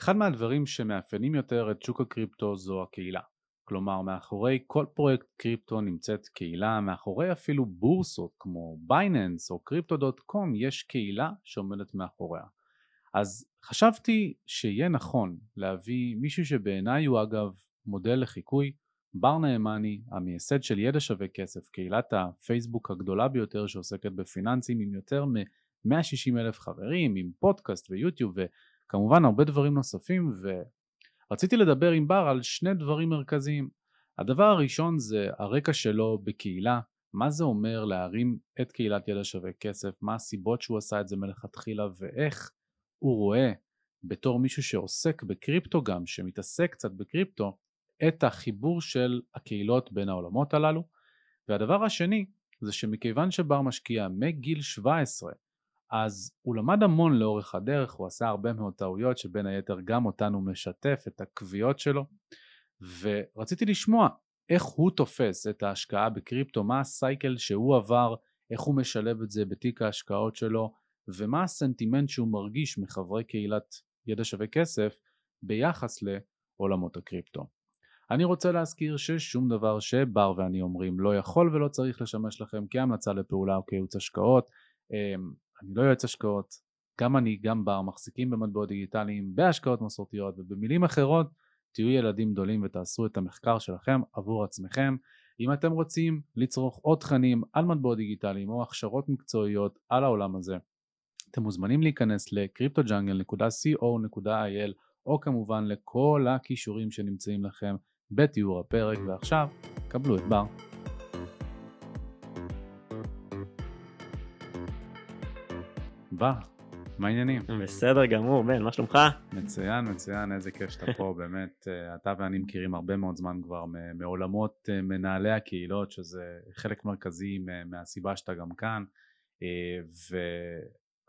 אחד מהדברים שמאפיינים יותר את שוק הקריפטו זו הקהילה. כלומר, מאחורי כל פרויקט קריפטו נמצאת קהילה, מאחורי אפילו בורסות כמו בייננס או קריפטו.קום יש קהילה שעומדת מאחוריה. אז חשבתי שיהיה נכון להביא מישהו שבעיניי הוא אגב מודל לחיקוי, בר נעמני, המייסד של ידע שווה כסף, קהילת הפייסבוק הגדולה ביותר שעוסקת בפיננסים עם יותר מ-160 אלף חברים, עם פודקאסט ויוטיוב וכמובן הרבה דברים נוספים ורציתי לדבר עם בר על שני דברים מרכזיים. הדבר הראשון זה הרקע שלו בקהילה, מה זה אומר להרים את קהילת ידע שווה כסף, מה הסיבות שהוא עשה את זה מלכתחילה ואיך הוא רואה בתור מישהו שעוסק בקריפטו גם, שמתעסק קצת בקריפטו, את החיבור של הקהילות בין העולמות הללו. והדבר השני זה שמכיוון שבר משקיע מגיל 17 אז הוא למד המון לאורך הדרך, הוא עשה הרבה מאוד טעויות שבין היתר גם אותנו משתף את הקביעות שלו ורציתי לשמוע איך הוא תופס את ההשקעה בקריפטו, מה הסייקל שהוא עבר, איך הוא משלב את זה בתיק ההשקעות שלו ומה הסנטימנט שהוא מרגיש מחברי קהילת ידע שווה כסף ביחס לעולמות הקריפטו. אני רוצה להזכיר ששום דבר שבר ואני אומרים לא יכול ולא צריך לשמש לכם כהמלצה לפעולה או כייעוץ השקעות. אני לא יועץ השקעות, גם אני גם בר מחזיקים במטבעות דיגיטליים בהשקעות מסורתיות ובמילים אחרות תהיו ילדים גדולים ותעשו את המחקר שלכם עבור עצמכם. אם אתם רוצים לצרוך עוד תכנים על מטבעות דיגיטליים או הכשרות מקצועיות על העולם הזה אתם מוזמנים להיכנס ל-cryptojungle.co.il או כמובן לכל הכישורים שנמצאים לכם בתיאור הפרק ועכשיו קבלו את בר. בר, מה העניינים? בסדר גמור, בן, מה שלומך? מצוין, מצוין, איזה כיף שאתה פה, באמת, אה, אתה ואני מכירים הרבה מאוד זמן כבר מעולמות אה, מנהלי הקהילות, שזה חלק מרכזי מהסיבה שאתה גם כאן, אה,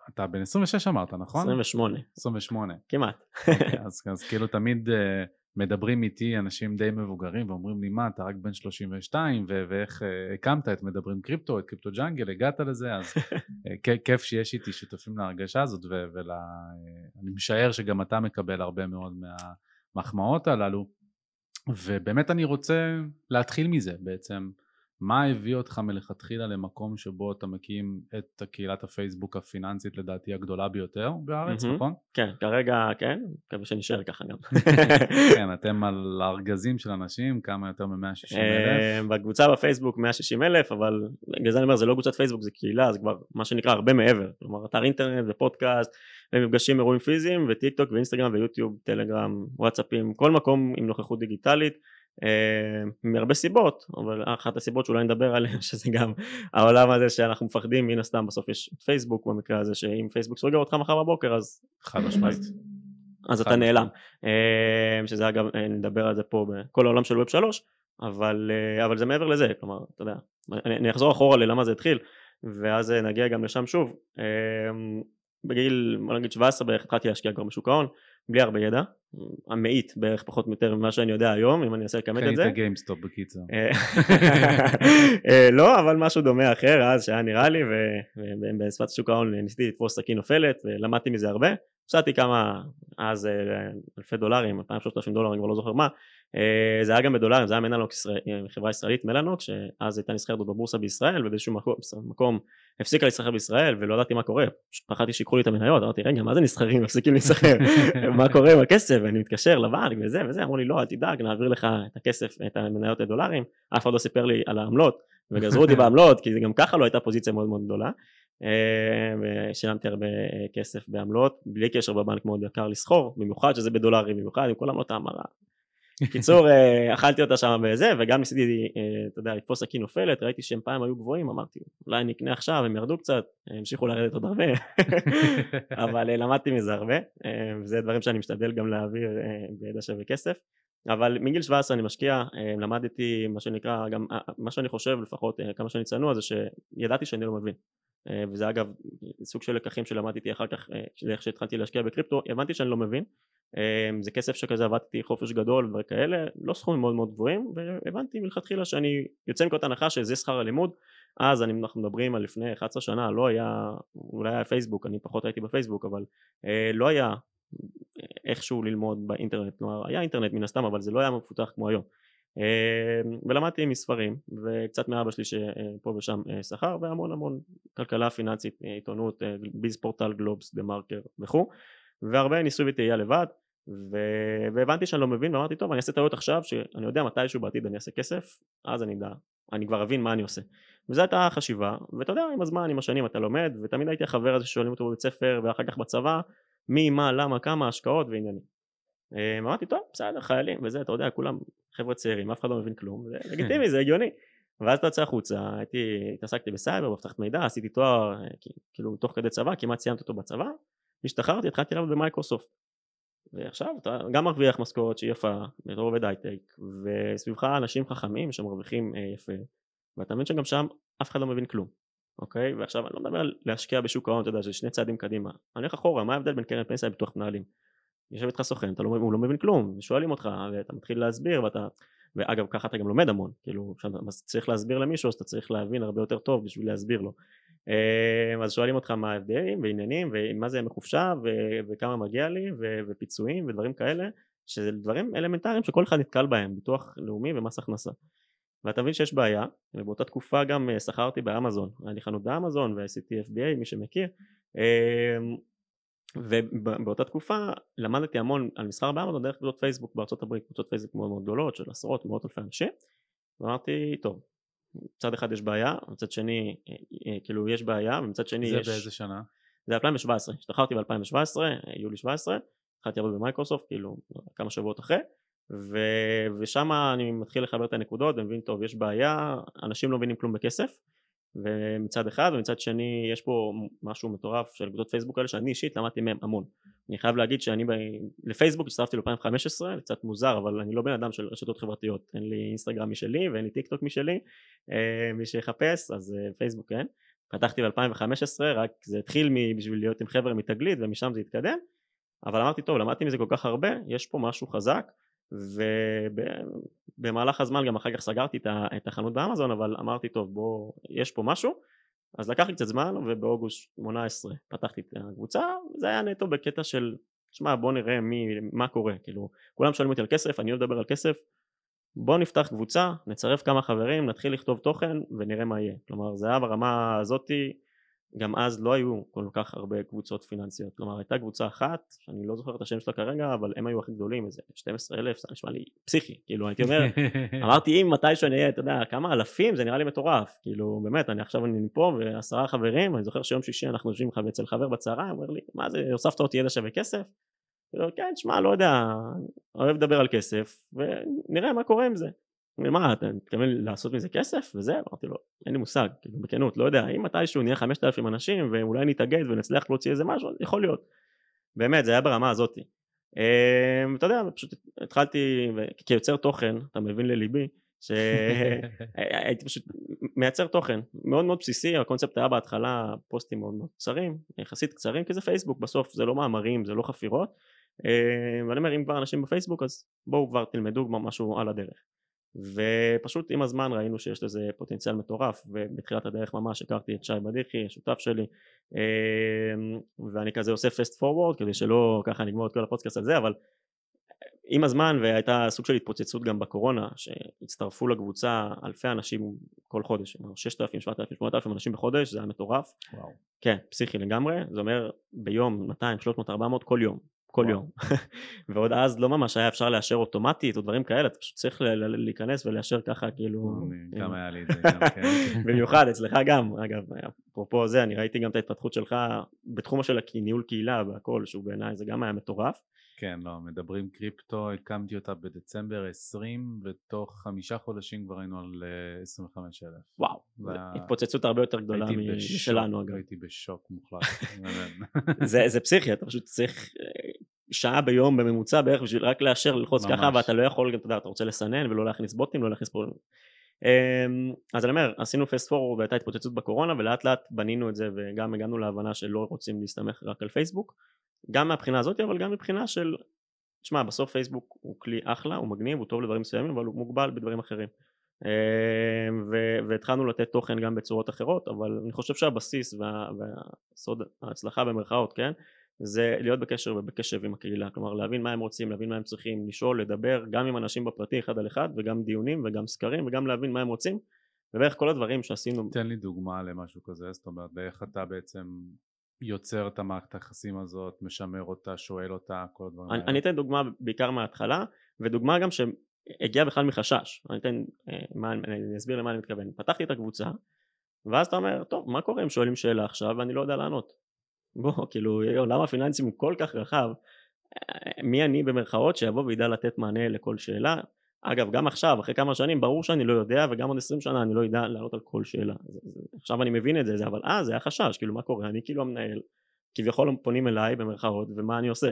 ואתה בן 26 אמרת, נכון? 28. 28. כמעט. אוקיי, אז, אז כאילו תמיד מדברים איתי אנשים די מבוגרים ואומרים לי מה אתה רק בן 32 ו- ואיך uh, הקמת את מדברים קריפטו, את קריפטו ג'אנגל, הגעת לזה? אז uh, כיף שיש איתי שותפים להרגשה הזאת ואני ול- uh, משער שגם אתה מקבל הרבה מאוד מהמחמאות הללו. ובאמת אני רוצה להתחיל מזה בעצם מה הביא אותך מלכתחילה למקום שבו אתה מקים את קהילת הפייסבוק הפיננסית לדעתי הגדולה ביותר בארץ, נכון? כן, כרגע כן, מקווה שנשאר ככה גם. כן, אתם על הארגזים של אנשים, כמה יותר מ-160 אלף? אה, בקבוצה בפייסבוק 160 אלף, אבל בגלל זה אני אומר, זה לא קבוצת פייסבוק, זה קהילה, זה כבר מה שנקרא הרבה מעבר. כלומר, אתר אינטרנט ופודקאסט, ומפגשים אירועים פיזיים, וטיק טוק ואינסטגרם ויוטיוב, טלגרם, וואטסאפים, כל מקום עם נוכחות דיגיטלית. אה, מהרבה סיבות אבל אחת הסיבות שאולי נדבר עליהן שזה גם העולם הזה שאנחנו מפחדים מן הסתם בסוף יש פייסבוק במקרה הזה שאם פייסבוק סוגר אותך מחר בבוקר אז חד משמעית. אז אתה נעלם. אה, שזה אגב אה, נדבר על זה פה בכל העולם של ווב שלוש אבל, אבל זה מעבר לזה כלומר אתה יודע אני, אני אחזור אחורה ללמה זה התחיל ואז נגיע גם לשם שוב. בגיל בוא נגיד 17 בערך התחלתי להשקיע כבר בשוק ההון בלי הרבה ידע מאית בערך פחות או יותר ממה שאני יודע היום אם אני אנסה לכמת את זה. קנית גיימסטופ בקיצור. אה, אה, לא אבל משהו דומה אחר אז שהיה נראה לי ובשפת שוק ההון ניסיתי לתפוס סכין נופלת ולמדתי מזה הרבה. הפסדתי כמה אז אה, אלפי דולרים 2,000-3,000 דולר אני כבר לא זוכר מה. זה היה גם בדולרים זה היה מטלוקס חברה ישראלית מלנוקס שאז הייתה נסחרת בבורסה בישראל ובאיזשהו מקום הפסיקה להסחר בישראל ולא ידעתי מה קורה. פשוט פחדתי שיקחו לי את המניות אמרתי רגע מה זה נסחרים? מפסיקים להסחר? מה קורה עם הכסף? ואני מתקשר לבנק וזה וזה. אמרו לי לא אל תדאג נעביר לך את הכסף את המניות לדולרים. אף אחד לא סיפר לי על העמלות וגזרו אותי בעמלות כי זה גם ככה לא הייתה פוזיציה מאוד מאוד גדולה ושילמתי הרבה כסף בעמלות בלי קשר בבנק מאוד יקר לסחור במיוחד שזה בדולרים במיוחד עם כל עמלות ההמרה. קיצור אה, אכלתי אותה שם בזה וגם ניסיתי אה, אתה יודע לתפוס סכין נופלת ראיתי שהם פעם היו גבוהים אמרתי אולי אני אקנה עכשיו הם ירדו קצת המשיכו לרדת עוד הרבה. אבל אה, למדתי מזה הרבה וזה דברים שאני משתדל גם להעביר בידע שווה כסף. אבל מגיל 17 אני משקיע למדתי מה שנקרא גם מה שאני חושב לפחות כמה שאני צנוע זה שידעתי שאני לא מבין וזה אגב סוג של לקחים שלמדתי אחר כך איך שהתחלתי להשקיע בקריפטו. הבנתי שאני לא מבין. אמ, זה כסף שכזה עבדתי חופש גדול ודברים כאלה לא סכומים מאוד מאוד גבוהים והבנתי מלכתחילה שאני יוצא מכל הנחה שזה שכר הלימוד. אז אני, אנחנו מדברים על לפני 11 שנה לא היה אולי היה פייסבוק אני פחות הייתי בפייסבוק אבל אה, לא היה איכשהו ללמוד באינטרנט, כלומר היה אינטרנט מן הסתם אבל זה לא היה מפותח כמו היום ולמדתי מספרים וקצת מאבא שלי שפה ושם שכר והמון המון כלכלה פיננסית, עיתונות, ביז פורטל גלובס, דה מרקר וכו' והרבה ניסוי וטעייה לבד ו... והבנתי שאני לא מבין ואמרתי טוב אני אעשה טעויות עכשיו שאני יודע מתישהו בעתיד אני אעשה כסף אז אני אדע אני כבר אבין מה אני עושה. וזו הייתה החשיבה ואתה יודע עם הזמן עם השנים אתה לומד ותמיד הייתי החבר הזה ששואלים אותו בבית ספר ואחר כך בצבא מי מה למה כמה השקעות ועניינים. אמרתי טוב בסדר חיילים וזה אתה יודע כולם חבר'ה צעירים אף אחד לא מבין כלום זה לגיטימי זה הגיוני. ואז אתה יוצא החוצה הייתי התעסקתי בסייבר באבטחת מידע עשיתי תואר כאילו תוך כדי צבא כמעט סיימתי אותו בצבא השתחררתי התחלתי לעבוד במייקרוסופט. ועכשיו אתה גם מרוויח משכורת שהיא יפה בתור עובד הייטק וסביבך אנשים חכמים שמרוויחים אה, יפה ואתה מבין שגם שם אף אחד לא מבין כלום אוקיי? ועכשיו אני לא מדבר על להשקיע בשוק ההון אתה יודע זה שני צעדים קדימה. אני הולך אחורה מה ההבדל בין קרן פנסיה לביטוח מנהלים יושב איתך סוכן לא, הוא לא מבין כלום ושואלים אותך ואתה מתחיל להסביר ואתה ואגב ככה אתה גם לומד המון כאילו כשאתה צריך להסביר למישהו אז אתה צריך להבין הרבה יותר טוב בשביל להסביר לו. אה, אז שואלים אותך מה ההבדלים ועניינים ומה זה ימי חופשה וכמה מגיע לי ופיצויים ודברים כאלה שזה דברים אלמנטריים שכל אחד נתקל בהם ביטוח לאומי ומס הכנסה. ואתה מבין שיש בעיה ובאותה תקופה גם אה, שכרתי באמזון. היה לי חנות באמזון ועשיתי FBA מי שמכיר. אה, ובאותה תקופה למדתי המון על מסחר באמזון דרך קבוצות פייסבוק בארצות הברית קבוצות פייסבוק מאוד מאוד גדולות של עשרות מאות אלפי אנשים ואמרתי טוב מצד אחד יש בעיה מצד שני אה, אה, כאילו יש בעיה ומצד שני זה יש זה באיזה שנה? זה 2017 השתחררתי ב-2017 יולי 17 התחלתי לעבוד במייקרוסופט כאילו כמה שבועות אחרי ו... ושם אני מתחיל לחבר את הנקודות ומבין טוב יש בעיה אנשים לא מבינים כלום בכסף ומצד אחד ומצד שני יש פה משהו מטורף של קבוצות פייסבוק האלה שאני אישית למדתי מהם המון. אני חייב להגיד שאני ב... לפייסבוק הצטרפתי ל-2015 קצת מוזר אבל אני לא בן אדם של רשתות חברתיות. אין לי אינסטגרם משלי ואין לי טיק טוק משלי. אה, מי שיחפש אז אה, פייסבוק כן. פתחתי ב-2015 רק זה התחיל בשביל להיות עם חבר'ה מתגלית ומשם זה התקדם. אבל אמרתי טוב למדתי מזה כל כך הרבה יש פה משהו חזק ובמהלך הזמן גם אחר כך סגרתי את החנות באמזון אבל אמרתי טוב בוא יש פה משהו. אז לקח לי קצת זמן ובאוגוסט 18 פתחתי את הקבוצה זה היה נטו בקטע של שמע בוא נראה מי, מה קורה. כאילו כולם שואלים אותי על כסף אני לא מדבר על כסף. בוא נפתח קבוצה נצרף כמה חברים נתחיל לכתוב תוכן ונראה מה יהיה. כלומר זה היה ברמה הזאתי גם אז לא היו כל כך הרבה קבוצות פיננסיות. כלומר הייתה קבוצה אחת שאני לא זוכר את השם שלה כרגע אבל הם היו הכי גדולים איזה 12 אלף זה נשמע לי פסיכי כאילו הייתי אומר אמרתי אם מתישהו אני אהיה אתה יודע כמה אלפים זה נראה לי מטורף. כאילו באמת אני עכשיו אני פה ועשרה חברים אני זוכר שיום שישי אנחנו יושבים אצל חבר בצהריים אומר לי מה זה הוספת אותי ידע שווה כסף? כאילו, כן שמע לא יודע אוהב לדבר על כסף ונראה מה קורה עם זה מה אתה מתכוון לעשות מזה כסף? וזה אמרתי לו אין לי מושג כאילו בכנות לא יודע אם מתישהו נהיה חמשת אלפים אנשים ואולי נתאגד ונצליח להוציא איזה משהו יכול להיות. באמת זה היה ברמה הזאתי אמ, אתה יודע פשוט התחלתי כיוצר תוכן אתה מבין לליבי שהייתי פשוט מייצר תוכן מאוד מאוד בסיסי הקונספט היה בהתחלה פוסטים מאוד מאוד קצרים יחסית קצרים כי זה פייסבוק בסוף זה לא מאמרים זה לא חפירות. אמ, ואני אומר אם כבר אנשים בפייסבוק אז בואו כבר תלמדו משהו על הדרך ופשוט עם הזמן ראינו שיש לזה פוטנציאל מטורף ובתחילת הדרך ממש הכרתי את שי בדיחי השותף שלי אמ, ואני כזה עושה פסט פורוורד כדי שלא ככה נגמור את כל הפודקאסט הזה אבל עם הזמן והייתה סוג של התפוצצות גם בקורונה שהצטרפו לקבוצה אלפי אנשים כל חודש 6,000, 7,000, 8,000 אנשים בחודש זה היה מטורף וואו. כן פסיכי לגמרי זה אומר ביום 200, 300, 400 כל יום כל יום. ועוד אז לא ממש היה אפשר לאשר אוטומטית או דברים כאלה אתה פשוט צריך להיכנס ולאשר ככה כאילו גם היה לי את זה גם כן במיוחד אצלך גם. אגב אפרופו זה אני ראיתי גם את ההתפתחות שלך בתחום של ניהול קהילה והכל שהוא בעיניי זה גם היה מטורף כן לא מדברים קריפטו הקמתי אותה בדצמבר 20 ותוך חמישה חודשים כבר היינו על 25 אלף. וואו התפוצצות הרבה יותר גדולה משלנו אגב. הייתי בשוק מוחלט. זה פסיכי אתה פשוט צריך שעה ביום בממוצע בערך בשביל רק לאשר ללחוץ ככה ואתה לא יכול אתה יודע אתה רוצה לסנן ולא להכניס בוטים לא להכניס פה אמ, אז אני אומר עשינו פייסט פורוורד והייתה התפוצצות בקורונה ולאט לאט בנינו את זה וגם הגענו להבנה שלא רוצים להסתמך רק על פייסבוק גם מהבחינה הזאת אבל גם מבחינה של תשמע בסוף פייסבוק הוא כלי אחלה הוא מגניב הוא טוב לדברים מסוימים אבל הוא מוגבל בדברים אחרים אמ, והתחלנו לתת תוכן גם בצורות אחרות אבל אני חושב שהבסיס והסוד ההצלחה במרכאות כן זה להיות בקשר ובקשב עם הקהילה, כלומר להבין מה הם רוצים, להבין מה הם צריכים, לשאול, לדבר גם עם אנשים בפרטי אחד על אחד וגם דיונים וגם סקרים וגם להבין מה הם רוצים ובערך כל הדברים שעשינו. תן לי דוגמה למשהו כזה, זאת אומרת, באיך אתה בעצם יוצר את המערכת היחסים הזאת, משמר אותה, שואל אותה, כל הדברים האלה. אני אתן דוגמה בעיקר מההתחלה ודוגמה גם שהגיעה בכלל מחשש, אני אתן, אה, מה, אני אסביר למה אני מתכוון, פתחתי את הקבוצה ואז אתה אומר, טוב, מה קורה אם שואלים שאלה עכשיו ואני לא יודע לענות? בוא, כאילו, עולם הפיננסים הוא כל כך רחב, מי אני במרכאות שיבוא וידע לתת מענה לכל שאלה? אגב, גם עכשיו, אחרי כמה שנים, ברור שאני לא יודע, וגם עוד עשרים שנה אני לא יודע לענות על כל שאלה. זה, זה, עכשיו אני מבין את זה, זה אבל אה, זה היה חשש, כאילו, מה קורה? אני כאילו המנהל, כביכול פונים אליי במרכאות, ומה אני עושה?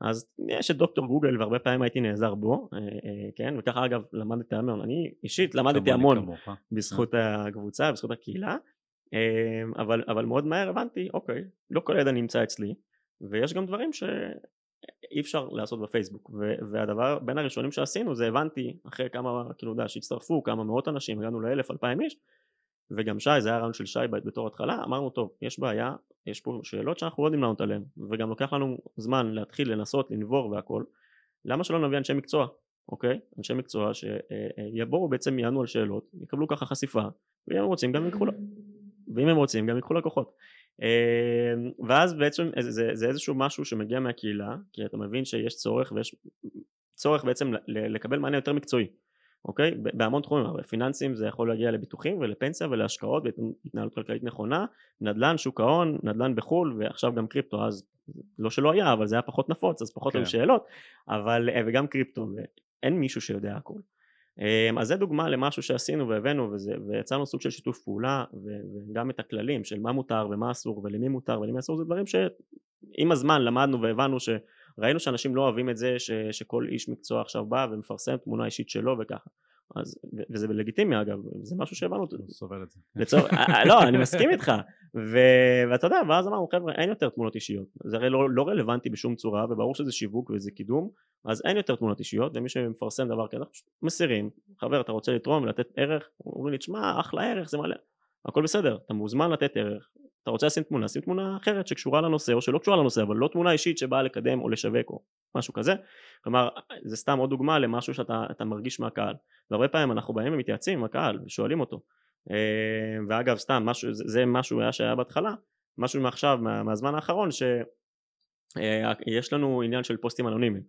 אז יש את דוקטור גוגל והרבה פעמים הייתי נעזר בו, אה, אה, כן, וככה אגב למדתי המון, אני אישית למדתי המון בזכות הקבוצה, בזכות הקהילה, אה, אבל, אבל מאוד מהר הבנתי, אוקיי, לא כל ידע נמצא אצלי, ויש גם דברים שאי אפשר לעשות בפייסבוק, והדבר בין הראשונים שעשינו זה הבנתי אחרי כמה, כאילו, יודע, שהצטרפו כמה מאות אנשים, הגענו לאלף, אלפיים איש, וגם שי, זה היה רעיון של שי בתור התחלה, אמרנו טוב, יש בעיה, יש פה שאלות שאנחנו לא יודעים לענות עליהן, וגם לוקח לנו זמן להתחיל לנסות, לנבור והכל, למה שלא נביא אנשי מקצוע, אוקיי? אנשי מקצוע שיבואו בעצם יענו על שאלות, יקבלו ככה חשיפה, ואם הם רוצים גם ייקחו, ואם הם רוצים גם ייקחו לקוחות. ואז בעצם זה, זה איזשהו משהו שמגיע מהקהילה, כי אתה מבין שיש צורך ויש צורך בעצם לקבל מענה יותר מקצועי. אוקיי? בהמון תחומים, אבל פיננסים זה יכול להגיע לביטוחים ולפנסיה ולהשקעות והתנהלות כלכלית נכונה, נדל"ן, שוק ההון, נדל"ן בחו"ל ועכשיו גם קריפטו, אז לא שלא היה, אבל זה היה פחות נפוץ, אז פחות כן. היו שאלות, אבל, אה, וגם קריפטו, ואין מישהו שיודע הכל. אמ, אז זה דוגמה למשהו שעשינו והבאנו וזה, ויצרנו סוג של שיתוף פעולה וגם את הכללים של מה מותר ומה אסור ולמי מותר ולמי אסור זה דברים שעם הזמן למדנו והבנו ש... ראינו שאנשים לא אוהבים את זה ש, שכל איש מקצוע עכשיו בא ומפרסם תמונה אישית שלו וככה אז, וזה לגיטימי אגב, זה משהו שהבנו אותו. סובל את זה. לצור... אה, אה, לא, אני מסכים איתך. ו... ואתה יודע, ואז אמרנו חבר'ה אין יותר תמונות אישיות. זה הרי לא, לא רלוונטי בשום צורה וברור שזה שיווק וזה קידום, אז אין יותר תמונות אישיות ומי שמפרסם דבר כזה, מסירים. חבר אתה רוצה לתרום ולתת ערך? אומרים לי תשמע אחלה ערך זה מלא. הכל בסדר, אתה מוזמן לתת ערך, אתה רוצה לשים תמונה, שים תמונה אחרת שקשורה לנושא או שלא קשורה לנושא אבל לא תמונה אישית שבאה לקדם או לשווק או משהו כזה. כלומר זה סתם עוד דוגמה למשהו שאתה מרגיש מהקהל. והרבה פעמים אנחנו באים ומתייעצים עם הקהל ושואלים אותו. אה, ואגב סתם משהו זה, משהו היה שהיה בהתחלה משהו מעכשיו מה, מהזמן האחרון שיש אה, לנו עניין של פוסטים אנונימיים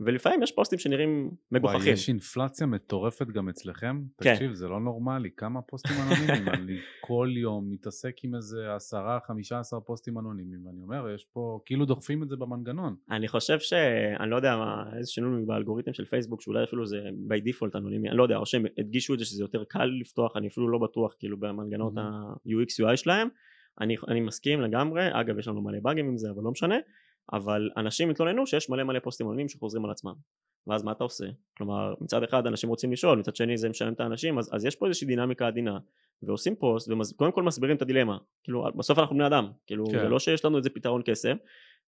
ולפעמים יש פוסטים שנראים מגוחכים. וואי, יש אינפלציה מטורפת גם אצלכם? כן. תקשיב, זה לא נורמלי, כמה פוסטים אנונימיים? אני כל יום מתעסק עם איזה עשרה, חמישה עשר פוסטים אנונימיים, ואני אומר, יש פה, כאילו דוחפים את זה במנגנון. אני חושב ש... אני לא יודע מה, איזה שינוי באלגוריתם של פייסבוק, שאולי אפילו זה by default אנונימי, אני לא יודע, או שהם הדגישו את זה שזה יותר קל לפתוח, אני אפילו לא בטוח, כאילו במנגנות ה-UX UI שלהם. אני, אני מסכים לגמרי, אגב יש לנו מלא באגים עם זה, אבל לא משנה. אבל אנשים התלוננו שיש מלא מלא פוסטים אנונימיים שחוזרים על עצמם. ואז מה אתה עושה? כלומר מצד אחד אנשים רוצים לשאול מצד שני זה משלם את האנשים אז, אז יש פה איזושהי דינמיקה עדינה ועושים פוסט וקודם כל מסבירים את הדילמה. כאילו בסוף אנחנו בני אדם. כאילו כן. זה לא שיש לנו איזה פתרון קסם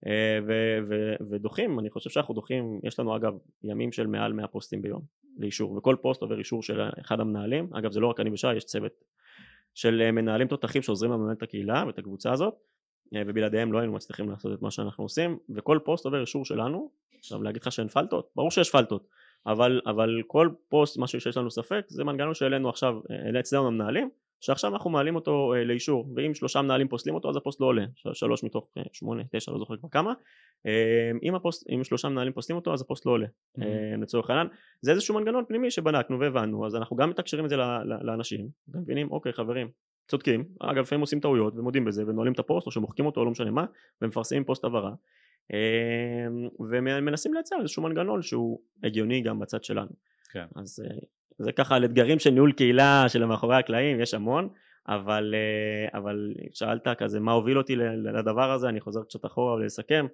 אה, ו- ו- ודוחים אני חושב שאנחנו דוחים יש לנו אגב ימים של מעל 100 פוסטים ביום לאישור וכל פוסט עובר אישור של אחד המנהלים. אגב זה לא רק אני ושי יש צוות של אה, מנהלים תותחים שעוזרים לנהל את הקהילה ואת הקבוצה הזאת ובלעדיהם לא היינו מצליחים לעשות את מה שאנחנו עושים וכל פוסט עובר אישור שלנו. עכשיו להגיד לך שאין פליטות? ברור שיש פליטות. אבל, אבל כל פוסט משהו שיש לנו ספק זה מנגנון שהעלינו עכשיו אלה אצלנו המנהלים שעכשיו אנחנו מעלים אותו אה, לאישור. ואם שלושה מנהלים פוסלים אותו אז הפוסט לא עולה. שלוש מתוך אה, שמונה תשע לא זוכר כבר כמה. אה, אם, הפוסט, אם שלושה מנהלים פוסלים אותו אז הפוסט לא עולה mm-hmm. אה, לצורך העניין. זה איזשהו מנגנון פנימי שבדקנו והבנו. אז אנחנו גם מתקשרים את זה לאנשים. ומבינים אוקיי חברים צודקים, אגב לפעמים עושים טעויות ומודים בזה ונועלים את הפוסט או שמוחקים אותו או לא משנה מה ומפרסמים פוסט הבהרה אמ, ומנסים לייצר איזשהו מנגנון שהוא הגיוני גם בצד שלנו. כן. אז אה, זה ככה על אתגרים של ניהול קהילה של מאחורי הקלעים יש המון אבל, אה, אבל שאלת כזה מה הוביל אותי לדבר הזה אני חוזר קצת אחורה ולסכם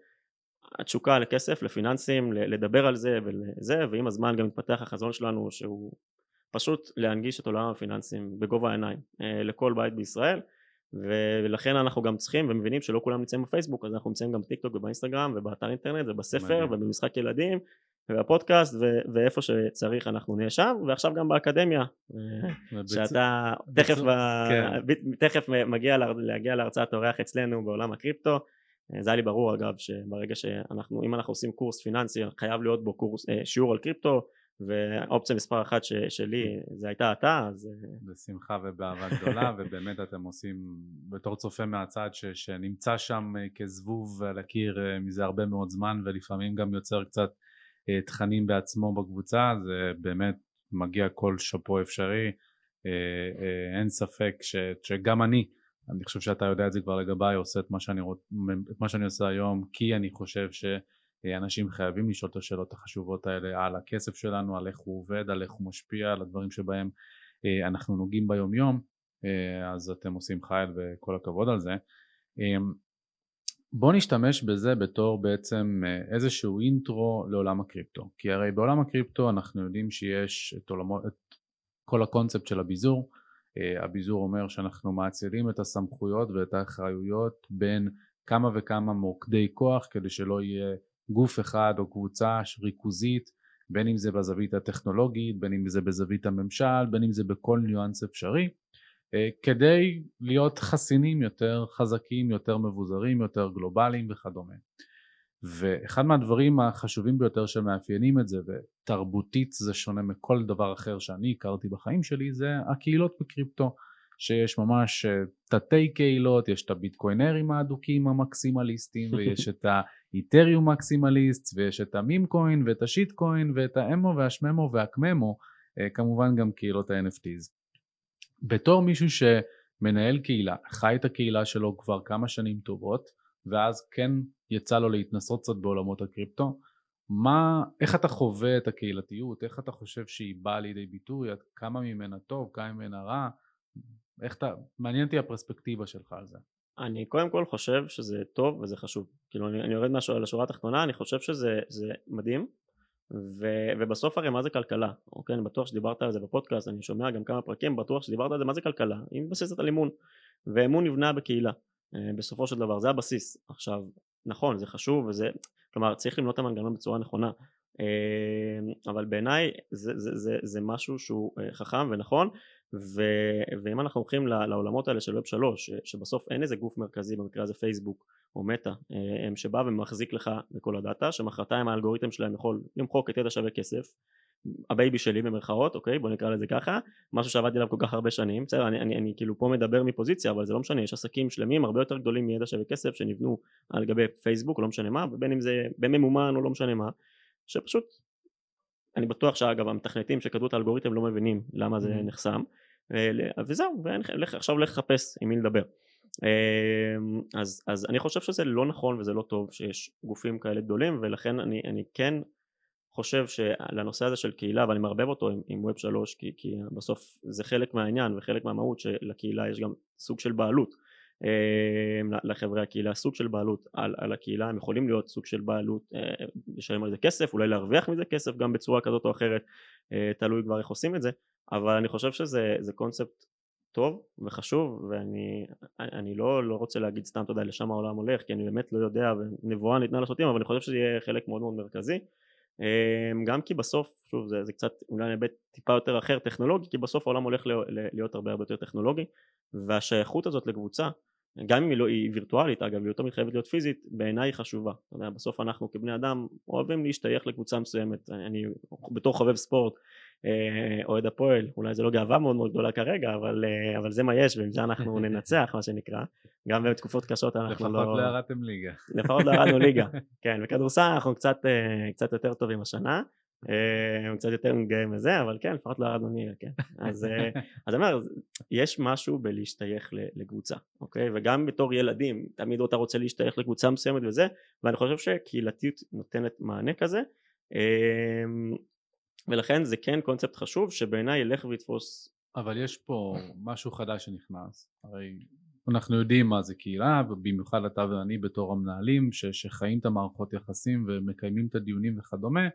התשוקה לכסף לפיננסים לדבר על זה וזה ועם הזמן גם מתפתח החזון שלנו שהוא פשוט להנגיש את עולם הפיננסים בגובה העיניים אה, לכל בית בישראל ולכן אנחנו גם צריכים ומבינים שלא כולם נמצאים בפייסבוק אז אנחנו נמצאים גם בטיק טוק ובאינסטגרם ובאתר אינטרנט ובספר ובמשחק ילדים ובפודקאסט ו- ואיפה שצריך אנחנו נהיה שם ועכשיו גם באקדמיה שאתה תכף, ב... כן. תכף מגיע להגיע להרצאת אורח אצלנו בעולם הקריפטו זה היה לי ברור אגב שברגע שאנחנו אם אנחנו עושים קורס פיננסי חייב להיות בו קורס שיעור על קריפטו והאופציה מספר אחת ש, שלי זה הייתה אתה אז בשמחה ובאהבה גדולה ובאמת אתם עושים בתור צופה מהצד ש, שנמצא שם כזבוב על הקיר מזה הרבה מאוד זמן ולפעמים גם יוצר קצת תכנים בעצמו בקבוצה זה באמת מגיע כל שאפו אפשרי אין ספק ש, שגם אני אני חושב שאתה יודע את זה כבר לגביי עושה את מה שאני, רוצ... את מה שאני עושה היום כי אני חושב ש... אנשים חייבים לשאול את השאלות החשובות האלה על הכסף שלנו, על איך הוא עובד, על איך הוא משפיע, על הדברים שבהם אה, אנחנו נוגעים ביום יום, אה, אז אתם עושים חייל וכל הכבוד על זה. אה, בואו נשתמש בזה בתור בעצם איזשהו אינטרו לעולם הקריפטו, כי הרי בעולם הקריפטו אנחנו יודעים שיש את, עולמו, את כל הקונספט של הביזור, הביזור אומר שאנחנו מאצילים את הסמכויות ואת האחריויות בין כמה וכמה מוקדי כוח כדי שלא יהיה גוף אחד או קבוצה ריכוזית בין אם זה בזווית הטכנולוגית בין אם זה בזווית הממשל בין אם זה בכל ניואנס אפשרי אה, כדי להיות חסינים יותר חזקים יותר מבוזרים יותר גלובליים וכדומה. ואחד מהדברים החשובים ביותר שמאפיינים את זה ותרבותית זה שונה מכל דבר אחר שאני הכרתי בחיים שלי זה הקהילות בקריפטו שיש ממש אה, תתי קהילות, יש את הביטקוינרים האדוקים המקסימליסטים ויש את האיתריום מקסימליסט ויש את המים קוין ואת השיט קוין ואת האמו והשממו והקממו, אה, כמובן גם קהילות ה-NFTs. בתור מישהו שמנהל קהילה, חי את הקהילה שלו כבר כמה שנים טובות ואז כן יצא לו להתנסות קצת בעולמות הקריפטו, מה, איך אתה חווה את הקהילתיות, איך אתה חושב שהיא באה לידי ביטוי, כמה ממנה טוב, כמה ממנה רע, איך אתה, מעניין אותי הפרספקטיבה שלך על זה. אני קודם כל חושב שזה טוב וזה חשוב, כאילו אני, אני יורד משהו לשורה התחתונה, אני חושב שזה מדהים ו, ובסוף הרי מה זה כלכלה, אוקיי, אני בטוח שדיברת על זה בפודקאסט, אני שומע גם כמה פרקים, בטוח שדיברת על זה, מה זה כלכלה, היא מתבססת על אמון, ואמון נבנה בקהילה, אה, בסופו של דבר, זה הבסיס, עכשיו נכון זה חשוב וזה, כלומר צריך למנות את המנגנון בצורה נכונה, אה, אבל בעיניי זה, זה, זה, זה משהו שהוא אה, חכם ונכון ו, ואם אנחנו הולכים לעולמות האלה של ווב שלוש שבסוף אין איזה גוף מרכזי במקרה הזה פייסבוק או מטא אה, שבא ומחזיק לך בכל הדאטה שמחרתיים האלגוריתם שלהם יכול למחוק את ידע שווה כסף ה baby שלי במרכאות אוקיי? בוא נקרא לזה ככה משהו שעבדתי עליו כל כך הרבה שנים בסדר? אני, אני, אני כאילו פה מדבר מפוזיציה אבל זה לא משנה יש עסקים שלמים הרבה יותר גדולים מידע שווה כסף שנבנו על גבי פייסבוק לא משנה מה ובין אם זה בממומן או לא משנה מה שפשוט אני בטוח שאגב המתכנתים שכתבו את האלגוריתם לא מבינים למה זה mm-hmm. נחסם וזהו ועכשיו לך לחפש עם מי לדבר. אמ, אז, אז אני חושב שזה לא נכון וזה לא טוב שיש גופים כאלה גדולים ולכן אני, אני כן חושב שלנושא הזה של קהילה ואני מערבב אותו עם, עם ווב שלוש כי, כי בסוף זה חלק מהעניין וחלק מהמהות שלקהילה יש גם סוג של בעלות. אמ, לחברי הקהילה סוג של בעלות על, על הקהילה הם יכולים להיות סוג של בעלות אה, לשלם על זה כסף אולי להרוויח מזה כסף גם בצורה כזאת או אחרת אה, תלוי כבר איך עושים את זה אבל אני חושב שזה קונספט טוב וחשוב ואני אני לא, לא רוצה להגיד סתם יודע לשם העולם הולך כי אני באמת לא יודע ונבואה ניתנה לשוטים אבל אני חושב שזה יהיה חלק מאוד מאוד מרכזי. אמ, גם כי בסוף שוב זה, זה קצת אולי היבט טיפה יותר אחר טכנולוגי כי בסוף העולם הולך להיות הרבה הרבה יותר טכנולוגי והשייכות הזאת לקבוצה גם אם היא לא היא וירטואלית אגב היא יותר מתחייבת להיות פיזית בעיניי היא חשובה. בסוף אנחנו כבני אדם אוהבים להשתייך לקבוצה מסוימת. אני בתור חובב ספורט אוהד הפועל אולי זה לא גאווה מאוד מאוד גדולה כרגע אבל, אה, אבל זה מה יש ועם זה אנחנו ננצח מה שנקרא. גם בתקופות קשות אנחנו לפחות לא... לפחות לא ירדתם ליגה. לפחות לא ירדנו ליגה. כן בכדורסל אנחנו קצת, אה, קצת יותר טובים השנה הוא קצת יותר מתגאה מזה אבל כן לפחות לא ירדנו ליגה כן. אז אני אומר יש משהו בלהשתייך לקבוצה אוקיי? וגם בתור ילדים תמיד אתה רוצה להשתייך לקבוצה מסוימת וזה ואני חושב שקהילתיות נותנת מענה כזה ולכן זה כן קונספט חשוב שבעיניי ילך ויתפוס. אבל יש פה משהו חדש שנכנס. הרי אנחנו יודעים מה זה קהילה ובמיוחד אתה ואני בתור המנהלים ש, שחיים את המערכות יחסים ומקיימים את הדיונים וכדומה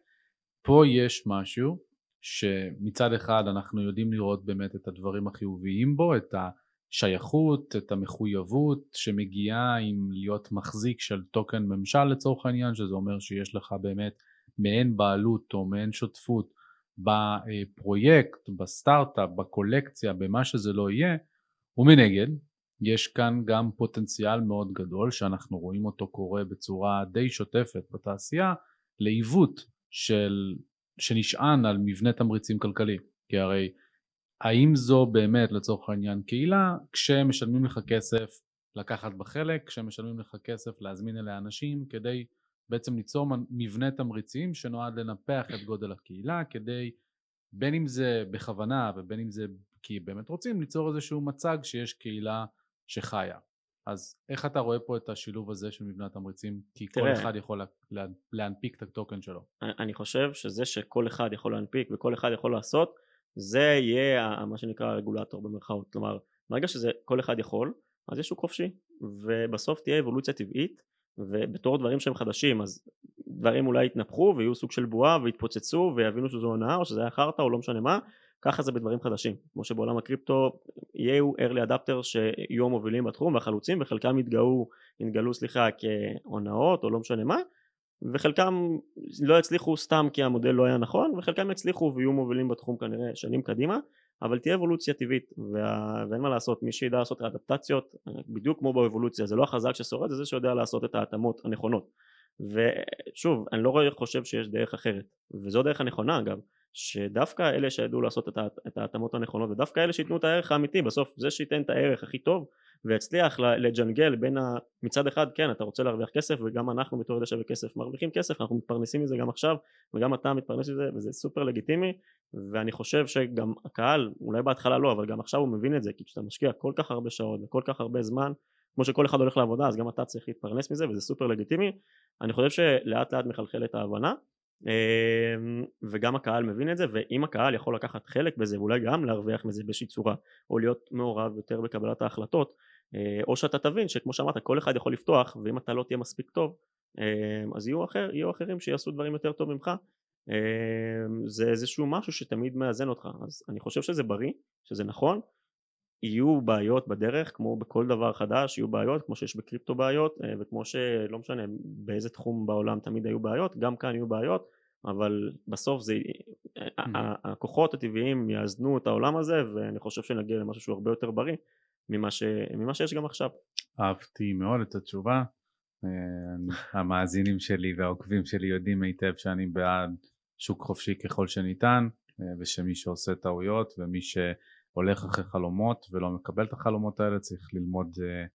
פה יש משהו שמצד אחד אנחנו יודעים לראות באמת את הדברים החיוביים בו את השייכות את המחויבות שמגיעה עם להיות מחזיק של טוקן ממשל לצורך העניין שזה אומר שיש לך באמת מעין בעלות או מעין שותפות בפרויקט, בסטארט-אפ, בקולקציה, במה שזה לא יהיה, ומנגד יש כאן גם פוטנציאל מאוד גדול שאנחנו רואים אותו קורה בצורה די שוטפת בתעשייה לעיוות של, שנשען על מבנה תמריצים כלכלי. כי הרי האם זו באמת לצורך העניין קהילה כשמשלמים לך כסף לקחת בה חלק, כשמשלמים לך כסף להזמין אליה אנשים כדי בעצם ליצור מבנה תמריצים שנועד לנפח את גודל הקהילה כדי בין אם זה בכוונה ובין אם זה כי באמת רוצים ליצור איזשהו מצג שיש קהילה שחיה. אז איך אתה רואה פה את השילוב הזה של מבנה התמריצים? כי תראה, כל אחד יכול לה, להנפיק את הטוקן שלו. אני חושב שזה שכל אחד יכול להנפיק וכל אחד יכול לעשות, זה יהיה מה שנקרא הרגולטור במרכאות. כלומר, ברגע שזה כל אחד יכול, אז יש שוק חופשי, ובסוף תהיה אבולוציה טבעית, ובתור דברים שהם חדשים, אז דברים אולי יתנפחו ויהיו סוג של בועה ויתפוצצו ויבינו שזו הונאה או שזה היה חרטא או לא משנה מה ככה זה בדברים חדשים. כמו שבעולם הקריפטו יהיו early adapters שיהיו המובילים בתחום והחלוצים וחלקם יתגאו, יתגלו סליחה כהונאות או לא משנה מה וחלקם לא יצליחו סתם כי המודל לא היה נכון וחלקם יצליחו ויהיו מובילים בתחום כנראה שנים קדימה אבל תהיה אבולוציה טבעית וה... ואין מה לעשות מי שידע לעשות אדפטציות בדיוק כמו באבולוציה זה לא החזק ששורד זה זה שיודע לעשות את ההתאמות הנכונות. ושוב אני לא חושב שיש דרך אחרת. וזו דרך הנכונה אגב שדווקא אלה שידעו לעשות את ההתאמות הנכונות ודווקא אלה שייתנו את הערך האמיתי בסוף זה שייתן את הערך הכי טוב ויצליח לג'נגל בין ה... מצד אחד כן אתה רוצה להרוויח כסף וגם אנחנו בתור ידע שווה כסף מרוויחים כסף אנחנו מתפרנסים מזה גם עכשיו וגם אתה מתפרנס מזה וזה סופר לגיטימי ואני חושב שגם הקהל אולי בהתחלה לא אבל גם עכשיו הוא מבין את זה כי כשאתה משקיע כל כך הרבה שעות וכל כך הרבה זמן כמו שכל אחד הולך לעבודה אז גם אתה צריך להתפרנס מזה וזה סופר לגיטימי. אני חושב שלאט לאט מחלחלת ההבנה וגם הקהל מבין את זה ואם הקהל יכול לקחת חלק בזה ואולי גם להרוויח מזה באיזושהי צורה או להיות מעורב יותר בקבלת ההחלטות אה, או שאתה תבין שכמו שאמרת כל אחד יכול לפתוח ואם אתה לא תהיה מספיק טוב אמ, אז יהיו, אחר, יהיו אחרים שיעשו דברים יותר טוב ממך. אמ, זה איזשהו משהו שתמיד מאזן אותך. אז אני חושב שזה בריא שזה נכון יהיו בעיות בדרך כמו בכל דבר חדש יהיו בעיות כמו שיש בקריפטו בעיות אה, וכמו שלא משנה באיזה תחום בעולם תמיד היו בעיות גם כאן יהיו בעיות אבל בסוף זה mm-hmm. הכוחות הטבעיים יאזנו את העולם הזה ואני חושב שנגיע למשהו שהוא הרבה יותר בריא ממה, ש, ממה שיש גם עכשיו. אהבתי מאוד את התשובה אה, המאזינים שלי והעוקבים שלי יודעים היטב שאני בעד שוק חופשי ככל שניתן אה, ושמי שעושה טעויות ומי ש... הולך אחרי חלומות ולא מקבל את החלומות האלה צריך ללמוד אה,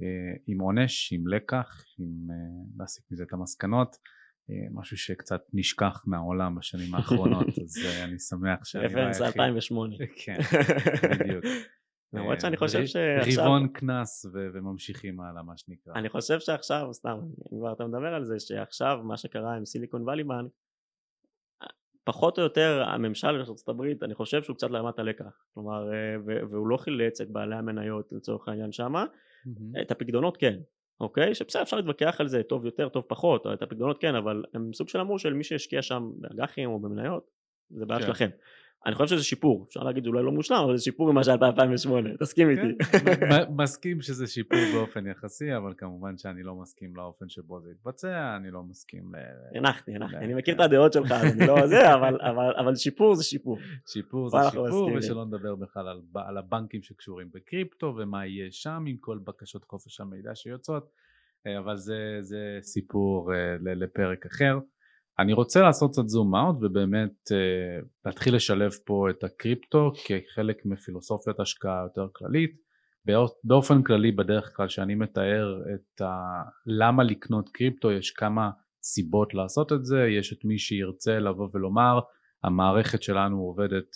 אה, עם עונש, עם לקח, עם אה, להסיק מזה את המסקנות. אה, משהו שקצת נשכח מהעולם בשנים האחרונות אז אה, אני שמח שאני רפרנס זה 2008 כן בדיוק. למרות שאני חושב שעכשיו... רבעון קנס וממשיכים הלאה מה שנקרא. אני חושב שעכשיו, סתם, אם כבר אתה מדבר על זה, שעכשיו מה שקרה עם סיליקון וואלי בנק פחות או יותר הממשל של ארצות הברית אני חושב שהוא קצת למד את הלקח כלומר אה, והוא לא חילץ את בעלי המניות לצורך העניין שמה mm-hmm. את הפקדונות כן אוקיי שבסדר אפשר להתווכח על זה טוב יותר טוב פחות את הפקדונות כן אבל הם סוג של אמור של מי שהשקיע שם באג"חים או במניות זה בעיה כן. שלכם אני חושב שזה שיפור, אפשר להגיד אולי לא מושלם, אבל זה שיפור ממה שהיה ב-2008, תסכים איתי. כן, מסכים שזה שיפור באופן יחסי, אבל כמובן שאני לא מסכים לאופן שבו זה יתבצע, אני לא מסכים ל... הנחתי, הנחתי, אני מכיר את הדעות שלך, אני לא זה, אבל שיפור זה שיפור. שיפור זה שיפור, ושלא נדבר בכלל על הבנקים שקשורים בקריפטו, ומה יהיה שם עם כל בקשות חופש המידע שיוצאות, אה, אבל זה סיפור אה, לפרק אחר. אני רוצה לעשות קצת זום אאוט ובאמת uh, להתחיל לשלב פה את הקריפטו כחלק מפילוסופיית השקעה יותר כללית. באופן כללי בדרך כלל שאני מתאר את ה... למה לקנות קריפטו יש כמה סיבות לעשות את זה, יש את מי שירצה לבוא ולומר המערכת שלנו עובדת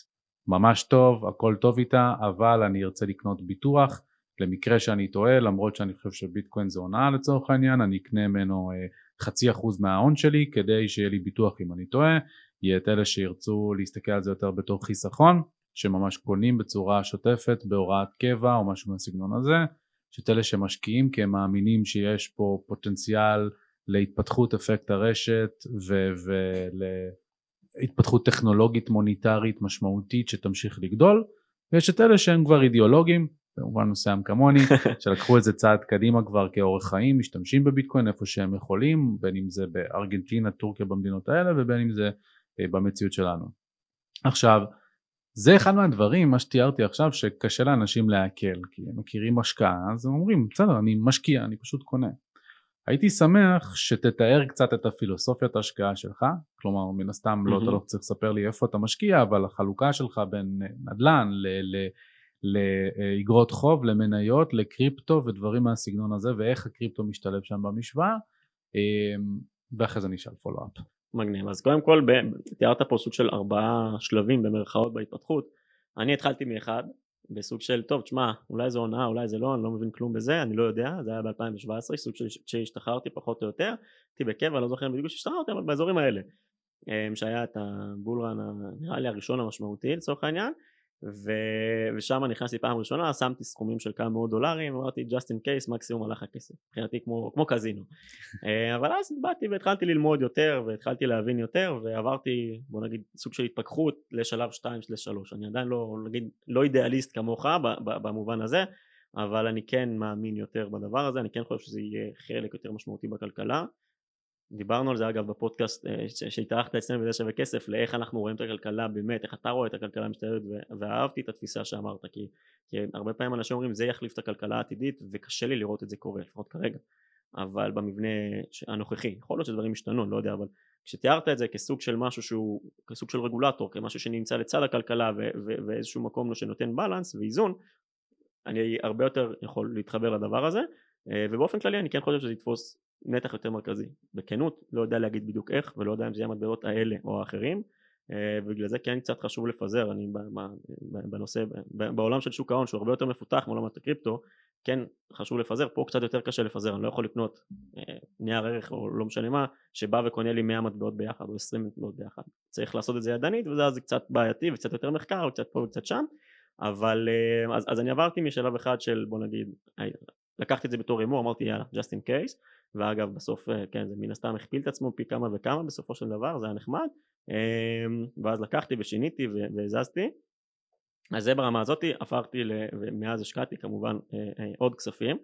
ממש טוב, הכל טוב איתה, אבל אני ארצה לקנות ביטוח למקרה שאני טועה למרות שאני חושב שביטקוין זה הונאה לצורך העניין, אני אקנה ממנו uh, חצי אחוז מההון שלי כדי שיהיה לי ביטוח אם אני טועה, יהיה את אלה שירצו להסתכל על זה יותר בתור חיסכון שממש קונים בצורה שוטפת בהוראת קבע או משהו מהסגנון הזה, יש את אלה שמשקיעים כי הם מאמינים שיש פה פוטנציאל להתפתחות אפקט הרשת ולהתפתחות טכנולוגית מוניטרית משמעותית שתמשיך לגדול ויש את אלה שהם כבר אידיאולוגים במובן מסוים כמוני, שלקחו את זה צעד קדימה כבר כאורח חיים, משתמשים בביטקוין איפה שהם יכולים, בין אם זה בארגנטינה, טורקיה במדינות האלה, ובין אם זה אה, במציאות שלנו. עכשיו, זה אחד מהדברים, מה שתיארתי עכשיו, שקשה לאנשים לעכל, כי הם מכירים השקעה, אז הם אומרים, בסדר, אני משקיע, אני פשוט קונה. הייתי שמח שתתאר קצת את הפילוסופיית ההשקעה שלך, כלומר מן הסתם mm-hmm. לא אתה לא צריך לספר לי איפה אתה משקיע, אבל החלוקה שלך בין נדל"ן לאגרות חוב, למניות, לקריפטו ודברים מהסגנון הזה, ואיך הקריפטו משתלב שם במשוואה, אמ, ואחרי זה נשאל פולו-אפ. מגניב, אז קודם כל תיארת פה סוג של ארבעה שלבים במרכאות בהתפתחות, אני התחלתי מאחד בסוג של טוב תשמע אולי זה הונאה אולי זה לא אני לא מבין כלום בזה אני לא יודע זה היה ב2017 סוג של שהשתחררתי פחות או יותר. הייתי בקבע לא זוכר בדיוק שהשתחררתי אבל באזורים האלה. אמ, שהיה את הבולרן נראה לי הראשון המשמעותי לצורך העניין ו... ושם נכנסתי פעם ראשונה, שמתי סכומים של כמה מאות דולרים, אמרתי just in case מקסימום הלך הכסף, מבחינתי כמו, כמו קזינו. אה, אבל אז באתי והתחלתי ללמוד יותר והתחלתי להבין יותר ועברתי בוא נגיד סוג של התפכחות לשלב 2-3, אני עדיין לא, נגיד, לא אידיאליסט כמוך במובן הזה, אבל אני כן מאמין יותר בדבר הזה, אני כן חושב שזה יהיה חלק יותר משמעותי בכלכלה דיברנו על זה אגב בפודקאסט אה, שהתארחת אצלנו בזה שווה כסף לאיך אנחנו רואים את הכלכלה באמת איך אתה רואה את הכלכלה משתלבת ואהבתי את התפיסה שאמרת כי, כי הרבה פעמים אנשים אומרים זה יחליף את הכלכלה העתידית וקשה לי לראות את זה קורה לפחות כרגע. אבל במבנה הנוכחי יכול להיות שדברים השתנו אני לא יודע אבל כשתיארת את זה כסוג של משהו שהוא כסוג של רגולטור כמשהו שנמצא לצד הכלכלה ואיזשהו מקום שנותן בלנס ואיזון אני הרבה יותר יכול להתחבר לדבר הזה אה, ובאופן כללי אני כן חושב שזה יתפוס נתח יותר מרכזי. בכנות לא יודע להגיד בדיוק איך ולא יודע אם זה יהיה המטבעות האלה או האחרים אה, ובגלל זה כן קצת חשוב לפזר. אני בנושא בעולם של שוק ההון שהוא הרבה יותר מפותח מעולמת הקריפטו כן חשוב לפזר. פה קצת יותר קשה לפזר. אני לא יכול לקנות אה, נייר ערך או לא משנה מה שבא וקונה לי 100 מטבעות ביחד או 20 מטבעות ביחד. צריך לעשות את זה ידנית וזה אז קצת בעייתי וקצת יותר מחקר וקצת פה וקצת שם. אבל אה, אז, אז אני עברתי משלב אחד של בוא נגיד לקחתי את זה בתור הימור אמרתי יאללה just in case ואגב בסוף אה, כן זה מן הסתם הכפיל את עצמו פי כמה וכמה בסופו של דבר זה היה נחמד. אמ, ואז לקחתי ושיניתי והזזתי. אז זה ברמה הזאתי הפכתי ומאז השקעתי כמובן אה, אה, עוד כספים.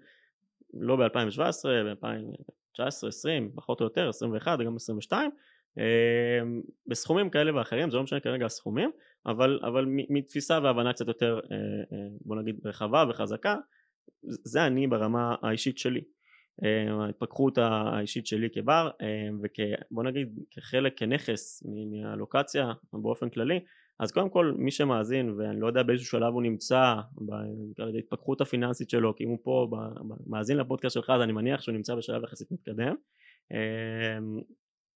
לא ב-2017 ב-2019 20 פחות או יותר 21 וגם 22 אמ, בסכומים כאלה ואחרים זה לא משנה כרגע הסכומים אבל, אבל מתפיסה והבנה קצת יותר בוא נגיד רחבה וחזקה זה אני ברמה האישית שלי אה, ההתפתחות האישית שלי כבר אה, ובוא נגיד כחלק כנכס מהלוקציה באופן כללי אז קודם כל מי שמאזין ואני לא יודע באיזשהו שלב הוא נמצא בהתפתחות הפיננסית שלו כי אם הוא פה מאזין לפודקאסט שלך אז אני מניח שהוא נמצא בשלב יחסית מתקדם אה,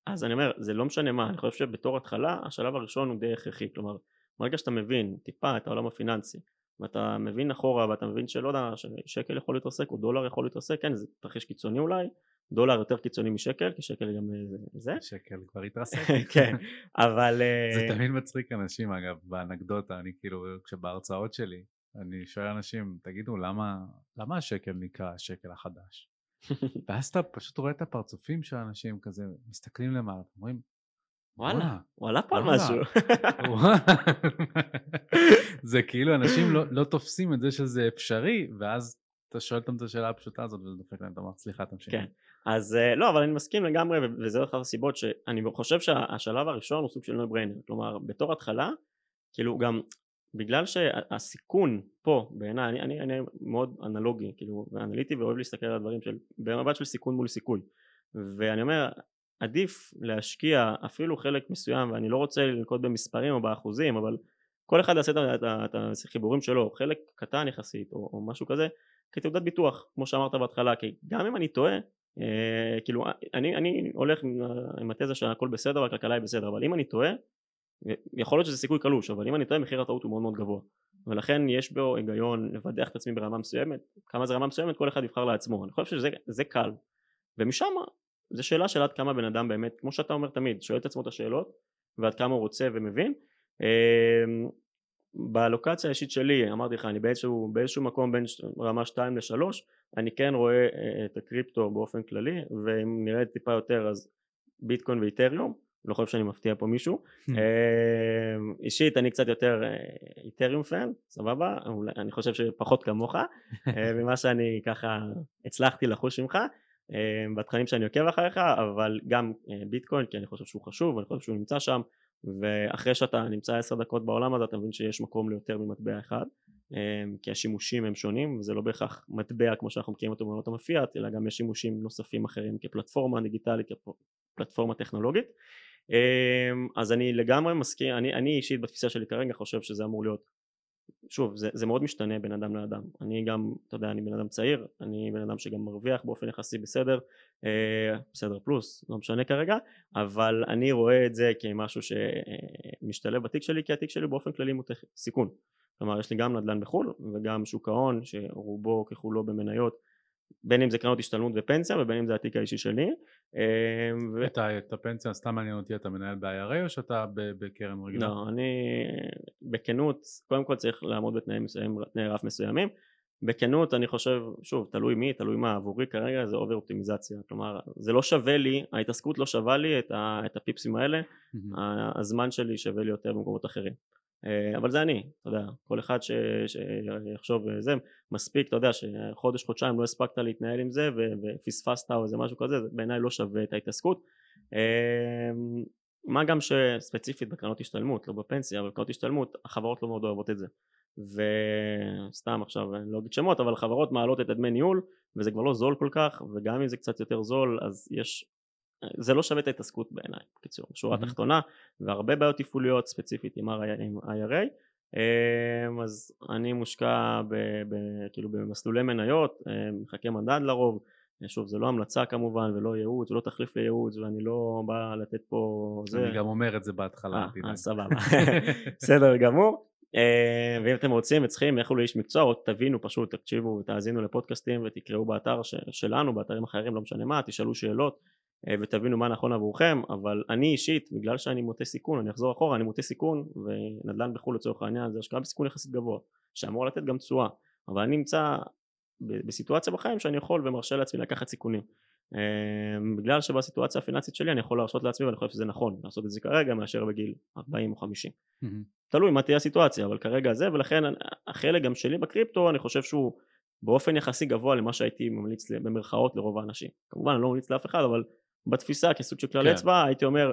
אז אני אומר זה לא משנה מה אני חושב שבתור התחלה השלב הראשון הוא די הכרחי כלומר ברגע שאתה מבין טיפה את העולם הפיננסי ואתה מבין אחורה ואתה מבין שלא יודע שקל יכול להתרסק או דולר יכול להתרסק כן זה תרחיש קיצוני אולי. דולר יותר קיצוני משקל כי שקל גם אה, זה שקל כבר התרסק. כן אבל זה אה, תמיד מצחיק אנשים אגב באנקדוטה אני כאילו כשבהרצאות שלי אני שואל אנשים תגידו למה למה השקל נקרא השקל החדש? ואז אתה פשוט רואה את הפרצופים של האנשים כזה מסתכלים למעלה אומרים וואלה, הוא עלה פה על משהו. זה כאילו אנשים לא, לא תופסים את זה שזה אפשרי, ואז אתה שואל אותם את השאלה הפשוטה הזאת וזה דופק להם, אתה אומר סליחה תמשיך. כן, אז אה, לא אבל אני מסכים לגמרי וזה אחת הסיבות שאני חושב שהשלב הראשון הוא סוג של no brainer, כלומר בתור התחלה, כאילו גם בגלל שהסיכון פה בעיניי, אני, אני, אני מאוד אנלוגי, כאילו אנליטי ואוהב להסתכל על הדברים של, במבט של סיכון מול סיכוי, ואני אומר עדיף להשקיע אפילו חלק מסוים ואני לא רוצה לנקוט במספרים או באחוזים אבל כל אחד יעשה את החיבורים שלו חלק קטן יחסית או, או משהו כזה כתעודת ביטוח כמו שאמרת בהתחלה כי גם אם אני טועה אה, כאילו אני, אני הולך עם התזה שהכל בסדר והכלכלה היא בסדר אבל אם אני טועה יכול להיות שזה סיכוי קלוש אבל אם אני טועה מחיר הטעות הוא מאוד מאוד גבוה. ולכן יש בו היגיון לבדח את עצמי ברמה מסוימת כמה זה רמה מסוימת כל אחד יבחר לעצמו. אני חושב שזה קל. ומשם זה שאלה של עד כמה בן אדם באמת, כמו שאתה אומר תמיד, שואל את עצמו את השאלות ועד כמה הוא רוצה ומבין. אמ, בלוקציה האישית שלי, אמרתי לך, אני באיזשהו, באיזשהו מקום בין רמה 2 ל-3, אני כן רואה אה, את הקריפטו באופן כללי, ואם נראה טיפה יותר אז ביטקוין ואיתריום, לא חושב שאני מפתיע פה מישהו. אמ, אישית אני קצת יותר אה, איתריום פן, סבבה? אני חושב שפחות כמוך, אה, ממה שאני ככה הצלחתי לחוש ממך. אה, בתכנים שאני עוקב אחריך אבל גם אה, ביטקוין כי אני חושב שהוא חשוב ואני חושב שהוא נמצא שם ואחרי שאתה נמצא עשר דקות בעולם הזה אתה מבין שיש מקום ליותר ממטבע אחד אמ, כי השימושים הם שונים וזה לא בהכרח מטבע כמו שאנחנו מכירים אותו בעולמות המפיאט אלא גם יש שימושים נוספים אחרים כפלטפורמה דיגיטלית כפלטפורמה טכנולוגית. אז אני לגמרי מסכים אני, אני אישית בתפיסה שלי כרגע חושב שזה אמור להיות שוב זה, זה מאוד משתנה בין אדם לאדם. אני גם אתה יודע אני בן אדם צעיר אני בן אדם שגם מרוויח באופן יחסי בסדר אה, בסדר פלוס לא משנה כרגע אבל אני רואה את זה כמשהו שמשתלב בתיק שלי כי התיק שלי באופן כללי מותח סיכון. כלומר יש לי גם נדל"ן בחו"ל וגם שוק ההון שרובו ככולו במניות בין אם זה קרנות השתלמות ופנסיה ובין אם זה התיק האישי שלי. אמ, ו... את, את הפנסיה סתם מעניין אותי אתה מנהל ב-IRA או שאתה בקרן רגילה? לא אני בכנות קודם כל צריך לעמוד בתנאי מסוימים, תנאי רף מסוימים בכנות אני חושב שוב תלוי מי תלוי מה עבורי כרגע זה אובר אופטימיזציה כלומר זה לא שווה לי ההתעסקות לא שווה לי את, ה, את הפיפסים האלה mm-hmm. הזמן שלי שווה לי יותר במקומות אחרים אבל זה אני, אתה יודע, כל אחד שיחשוב אה, זה, מספיק, אתה יודע, שחודש חודשיים לא הספקת להתנהל עם זה ופספסת או איזה משהו כזה, זה בעיניי לא שווה את ההתעסקות. אה, מה גם שספציפית בקרנות השתלמות, לא בפנסיה, אבל בקרנות השתלמות, החברות לא מאוד אוהבות את זה. וסתם עכשיו אני לא אגיד שמות אבל חברות מעלות את הדמי ניהול וזה כבר לא זול כל כך וגם אם זה קצת יותר זול אז יש זה לא שווה את ההתעסקות בעיניי, בקיצור, שורה mm-hmm. תחתונה, והרבה בעיות תפעוליות ספציפית עם, IRA, אמ, אז אני מושקע ב, ב, כאילו במסלולי מניות, אמ, מחכה מדד לרוב, שוב זה לא המלצה כמובן ולא ייעוץ ולא תחליף לייעוץ ואני לא בא לתת פה זה. אני גם אומר את זה בהתחלה. אה, סבבה, בסדר גמור. ואם אתם רוצים וצריכים לכו לאיש מקצוע או תבינו פשוט תקשיבו ותאזינו לפודקאסטים ותקראו באתר שלנו באתרים אחרים לא משנה מה תשאלו שאלות אה, ותבינו מה נכון עבורכם אבל אני אישית בגלל שאני מוטה סיכון אני אחזור אחורה אני מוטה סיכון ונדל"ן בחו"ל לצורך העניין זה השקעה בסיכון יחסית גבוה שאמור לתת גם תשואה. אבל אני נמצא בסיטואציה בחיים שאני יכול ומרשה לעצמי לקחת סיכונים. אה, בגלל שבסיטואציה הפיננסית שלי אני יכול להרשות לעצמי ואני חושב שזה נכון לעשות את זה כרגע מאשר בגיל 40 או 50 mm-hmm. תלוי מה תהיה הסיטואציה אבל כרגע זה ולכן החלק גם שלי בקריפטו אני חושב שהוא באופן יחסי גבוה למה שהייתי ממליץ במרכאות לרוב האנשים. כמובן אני לא ממליץ לאף אחד אבל בתפיסה כסוג של כלל כן. אצבע הייתי אומר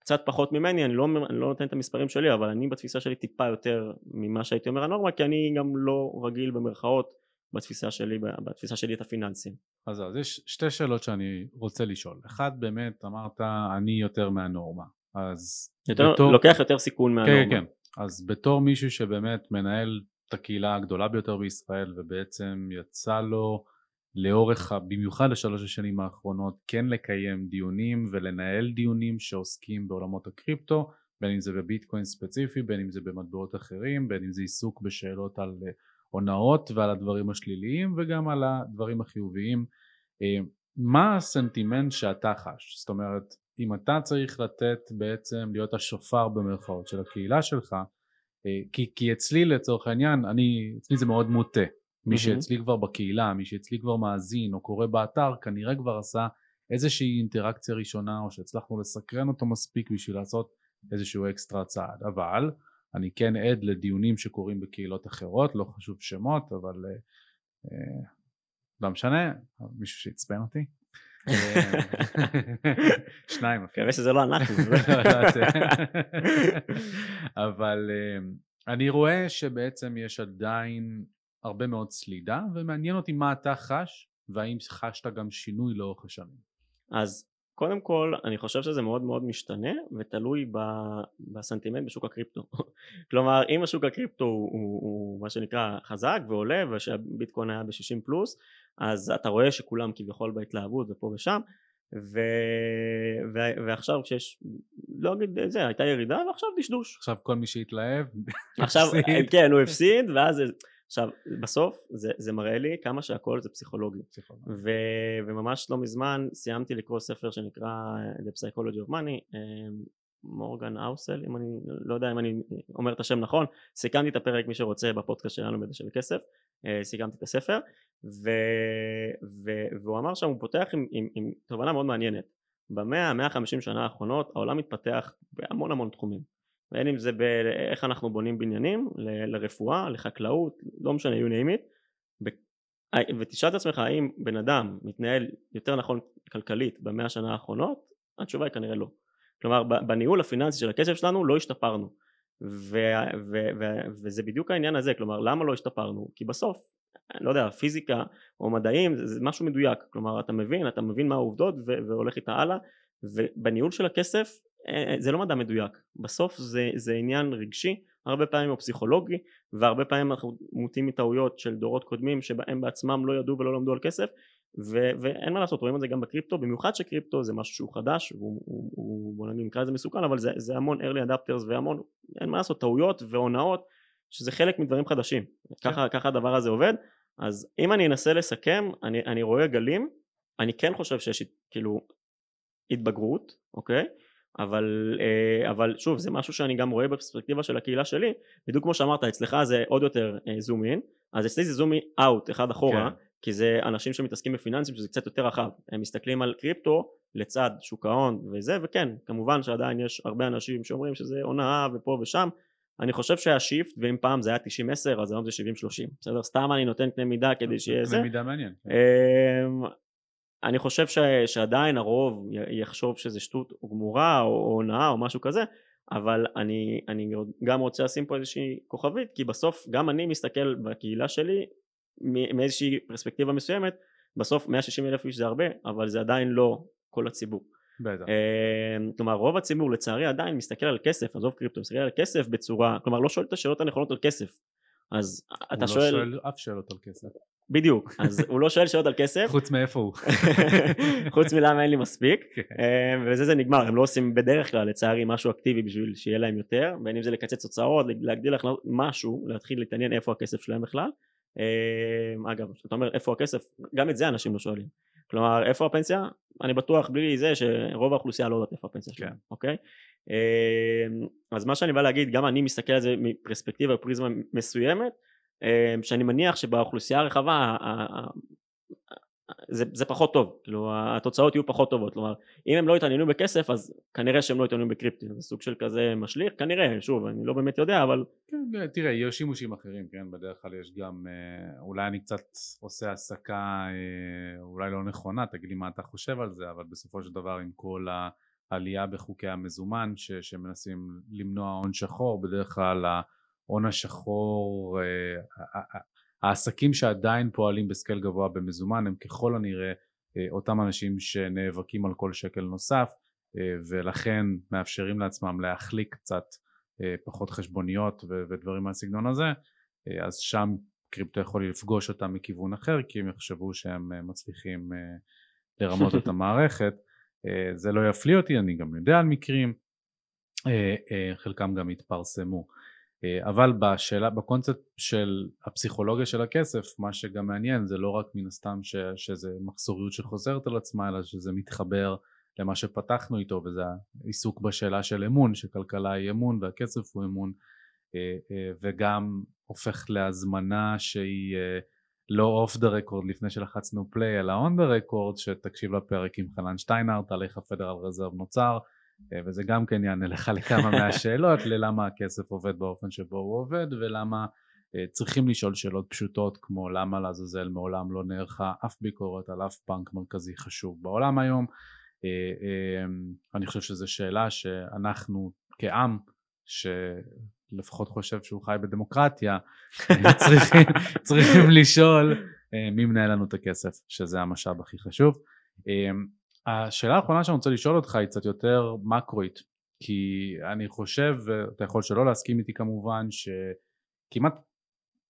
קצת פחות ממני אני לא, אני לא נותן את המספרים שלי אבל אני בתפיסה שלי טיפה יותר ממה שהייתי אומר הנורמה כי אני גם לא רגיל במרכאות בתפיסה שלי בתפיסה שלי את הפיננסים. אז אז יש שתי שאלות שאני רוצה לשאול אחד באמת אמרת אני יותר מהנורמה אז יותר, בתור... לוקח יותר סיכון מהנורמה. כן כן אז בתור מישהו שבאמת מנהל את הקהילה הגדולה ביותר בישראל ובעצם יצא לו לאורך, במיוחד לשלוש השנים האחרונות, כן לקיים דיונים ולנהל דיונים שעוסקים בעולמות הקריפטו, בין אם זה בביטקוין ספציפי, בין אם זה במטבעות אחרים, בין אם זה עיסוק בשאלות על אה, הונאות ועל הדברים השליליים וגם על הדברים החיוביים. אה, מה הסנטימנט שאתה חש? זאת אומרת, אם אתה צריך לתת בעצם להיות השופר במרכאות של הקהילה שלך, אה, כי, כי אצלי לצורך העניין, אני, אצלי זה מאוד מוטה. מי שאצלי כבר בקהילה, מי שאצלי כבר מאזין או קורא באתר, כנראה כבר עשה איזושהי אינטראקציה ראשונה או שהצלחנו לסקרן אותו מספיק בשביל לעשות איזשהו אקסטרה צעד. אבל אני כן עד לדיונים שקורים בקהילות אחרות, לא חשוב שמות, אבל אה, אה, לא משנה, מישהו שעצבן אותי. אה, שניים אפילו. מקווה שזה לא אנחנו. אבל אה, אני רואה שבעצם יש עדיין הרבה מאוד סלידה ומעניין אותי מה אתה חש והאם חשת גם שינוי לאורך השנים. אז קודם כל אני חושב שזה מאוד מאוד משתנה ותלוי בסנטימנט בשוק הקריפטו. כלומר אם השוק הקריפטו הוא, הוא, הוא מה שנקרא חזק ועולה ושהביטקוין היה ב-60 פלוס אז אתה רואה שכולם כביכול בהתלהבות ופה ושם ו... ו... ועכשיו כשיש לא אגיד את זה הייתה ירידה ועכשיו דשדוש. עכשיו כל מי שהתלהב עכשיו כן הוא הפסיד ואז עכשיו בסוף זה, זה מראה לי כמה שהכל זה פסיכולוגי, פסיכולוגי. ו, וממש לא מזמן סיימתי לקרוא ספר שנקרא The Psychology of Money מורגן אאוסל אם אני לא יודע אם אני אומר את השם נכון סיכמתי את הפרק מי שרוצה בפודקאסט שלנו בזה של כסף אה, סיכמתי את הספר ו, ו, והוא אמר שם הוא פותח עם, עם, עם תובנה מאוד מעניינת. במאה המאה חמישים שנה האחרונות העולם מתפתח בהמון המון תחומים בין אם זה באיך אנחנו בונים בניינים ל, לרפואה לחקלאות לא משנה you name it. ותשאל את עצמך האם בן אדם מתנהל יותר נכון כלכלית במאה השנה האחרונות התשובה היא כנראה לא. כלומר בניהול הפיננסי של הכסף שלנו לא השתפרנו. ו- ו- ו- וזה בדיוק העניין הזה כלומר למה לא השתפרנו? כי בסוף לא יודע פיזיקה או מדעים זה, משהו מדויק. כלומר אתה מבין אתה מבין מה העובדות והולך איתה הלאה. ובניהול של הכסף זה לא מדע מדויק. בסוף זה, זה עניין רגשי הרבה פעמים או פסיכולוגי והרבה פעמים אנחנו מוטים מטעויות של דורות קודמים שבהם בעצמם לא ידעו ולא למדו על כסף ו- ואין מה לעשות רואים את זה גם בקריפטו במיוחד שקריפטו זה משהו שהוא חדש הוא, הוא, הוא בוא נגיד נקרא לזה מסוכן אבל זה, זה המון early adapters והמון אין מה לעשות טעויות והונאות שזה חלק מדברים חדשים. כן. ככה, ככה הדבר הזה עובד. אז אם אני אנסה לסכם אני, אני רואה גלים אני כן חושב שיש כאילו התבגרות אוקיי אבל, אה, אבל שוב זה משהו שאני גם רואה בפרספקטיבה של הקהילה שלי בדיוק כמו שאמרת אצלך זה עוד יותר זום אה, אין אז אצלי זה זום אאוט אחד אחורה כן. כי זה אנשים שמתעסקים בפיננסים שזה קצת יותר רחב. הם מסתכלים על קריפטו לצד שוק ההון וזה וכן כמובן שעדיין יש הרבה אנשים שאומרים שזה הונאה ופה ושם. אני חושב שהשיפט ואם פעם זה היה 90-10 אז היום זה 70-30 בסדר? סתם אני נותן קנה מידה כדי שיהיה זה קנה מידה מעניין כן. אמ, אני חושב ש, שעדיין הרוב יחשוב שזה שטות או גמורה או הונאה או משהו כזה אבל אני, אני גם רוצה לשים פה איזושהי כוכבית כי בסוף גם אני מסתכל בקהילה שלי מאיזושהי פרספקטיבה מסוימת בסוף 160 אלף איש זה הרבה אבל זה עדיין לא כל הציבור. בטח. אמ, כלומר רוב הציבור לצערי עדיין מסתכל על כסף עזוב קריפטו מסתכל על כסף בצורה כלומר לא שואל את השאלות הנכונות על כסף. אז אתה שואל הוא לא שואל אף שאלות על כסף בדיוק. אז הוא לא שואל שאלות על כסף. חוץ מאיפה הוא. חוץ מלמה אין לי מספיק. כן. אמ, וזה זה נגמר הם לא עושים בדרך כלל לצערי משהו אקטיבי בשביל שיהיה להם יותר בין אם זה לקצץ הוצאות להגדיל משהו להתחיל להתעניין איפה הכסף שלהם בכלל. אמ, אגב אתה אומר איפה הכסף גם את זה אנשים לא שואלים. כלומר איפה הפנסיה? אני בטוח בלי זה שרוב האוכלוסייה לא יודעת איפה הפנסיה שלהם כן. אוקיי? אמ, אז מה שאני בא להגיד גם אני מסתכל על זה מפרספקטיבה פריזמה מסוימת שאני מניח שבאוכלוסייה הרחבה זה, זה פחות טוב, כאילו התוצאות יהיו פחות טובות, כלומר אם הם לא יתעניינו בכסף אז כנראה שהם לא יתעניינו בקריפטי, זה סוג של כזה משליך, כנראה, שוב אני לא באמת יודע אבל... כן, תראה, יש שימושים אחרים, כן, בדרך כלל יש גם, אה, אולי אני קצת עושה הסקה אה, אולי לא נכונה, תגיד לי מה אתה חושב על זה, אבל בסופו של דבר עם כל העלייה בחוקי המזומן ש, שמנסים למנוע הון שחור, בדרך כלל ההון השחור אה, העסקים שעדיין פועלים בסקייל גבוה במזומן הם ככל הנראה אה, אותם אנשים שנאבקים על כל שקל נוסף אה, ולכן מאפשרים לעצמם להחליק קצת פחות חשבוניות ודברים מהסגנון הזה אז שם קריפטו יכול לפגוש אותם מכיוון אחר כי הם יחשבו שהם מצליחים לרמות את המערכת. זה לא יפליא אותי אני גם יודע על מקרים חלקם גם התפרסמו אבל בשאלה, בקונספט של הפסיכולוגיה של הכסף מה שגם מעניין זה לא רק מן הסתם ש, שזה מחסוריות שחוזרת על עצמה אלא שזה מתחבר למה שפתחנו איתו וזה העיסוק בשאלה של אמון שכלכלה היא אמון והכסף הוא אמון אה, אה, וגם הופך להזמנה שהיא לא off the record לפני שלחצנו play אלא on the record שתקשיב לפרק עם חנן שטיינארט על איך הפדרל רזרב נוצר אה, וזה גם כן יענה לך לכמה מהשאלות ללמה הכסף עובד באופן שבו הוא עובד ולמה אה, צריכים לשאול שאלות פשוטות כמו למה לעזאזל מעולם לא נערכה אף ביקורת על אף בנק מרכזי חשוב בעולם היום. אה, אני חושב שזו שאלה שאנחנו כעם שלפחות חושב שהוא חי בדמוקרטיה צריכים, צריכים לשאול מי מנהל לנו את הכסף שזה המשאב הכי חשוב השאלה האחרונה שאני רוצה לשאול אותך היא קצת יותר מקרואית כי אני חושב ואתה יכול שלא להסכים איתי כמובן שכמעט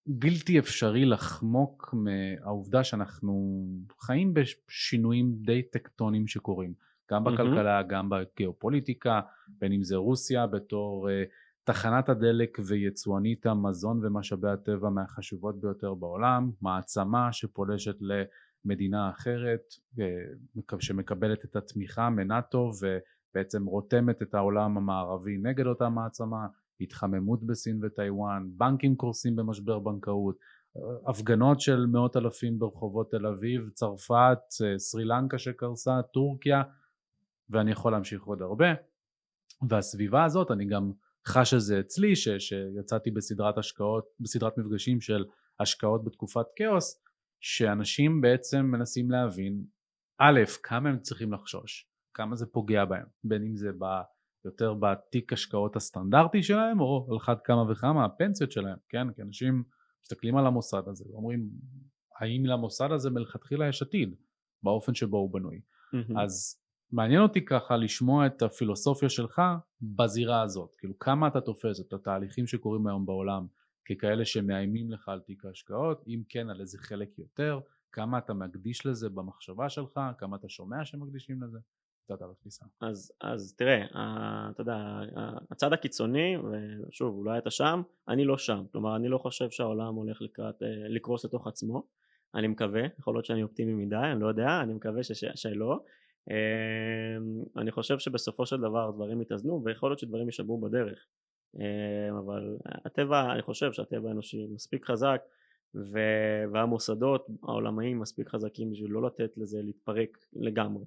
בלתי אפשרי לחמוק מהעובדה שאנחנו חיים בשינויים די טקטונים שקורים גם בכלכלה mm-hmm. גם בגיאופוליטיקה בין אם זה רוסיה בתור uh, תחנת הדלק ויצואנית המזון ומשאבי הטבע מהחשובות ביותר בעולם מעצמה שפולשת ל... מדינה אחרת אה, שמקבלת את התמיכה מנאטו ובעצם רותמת את העולם המערבי נגד אותה מעצמה, התחממות בסין וטיוואן, בנקים קורסים במשבר בנקאות, הפגנות של מאות אלפים ברחובות תל אביב, צרפת, אה, סרי לנקה שקרסה, טורקיה ואני יכול להמשיך עוד הרבה. והסביבה הזאת אני גם חש את זה אצלי ש, שיצאתי בסדרת השקעות, בסדרת מפגשים של השקעות בתקופת כאוס שאנשים בעצם מנסים להבין א', כמה הם צריכים לחשוש, כמה זה פוגע בהם, בין אם זה יותר בתיק השקעות הסטנדרטי שלהם, או על אחת כמה וכמה הפנסיות שלהם, כן? כי אנשים מסתכלים על המוסד הזה ואומרים, האם למוסד הזה מלכתחילה יש עתיד, באופן שבו הוא בנוי. מהמם. אז מעניין אותי ככה לשמוע את הפילוסופיה שלך בזירה הזאת, כאילו כמה אתה תופס את התהליכים שקורים היום בעולם ככאלה שמאיימים לך על תיק ההשקעות, אם כן על איזה חלק יותר, כמה אתה מקדיש לזה במחשבה שלך, כמה אתה שומע שמקדישים לזה, קצת על התפיסה. אז, אז תראה, אתה יודע, הצד הקיצוני, ושוב, אולי אתה שם, אני לא שם. כלומר, אני לא חושב שהעולם הולך לקראת, אה, לקרוס לתוך עצמו. אני מקווה, יכול להיות שאני אופטימי מדי, אני לא יודע, אני מקווה שש, שלא. אה, אני חושב שבסופו של דבר דברים יתאזנו, ויכול להיות שדברים יישברו בדרך. אה, אבל הטבע, אני חושב שהטבע האנושי מספיק חזק, והמוסדות העולמיים מספיק חזקים בשביל לא לתת לזה להתפרק לגמרי.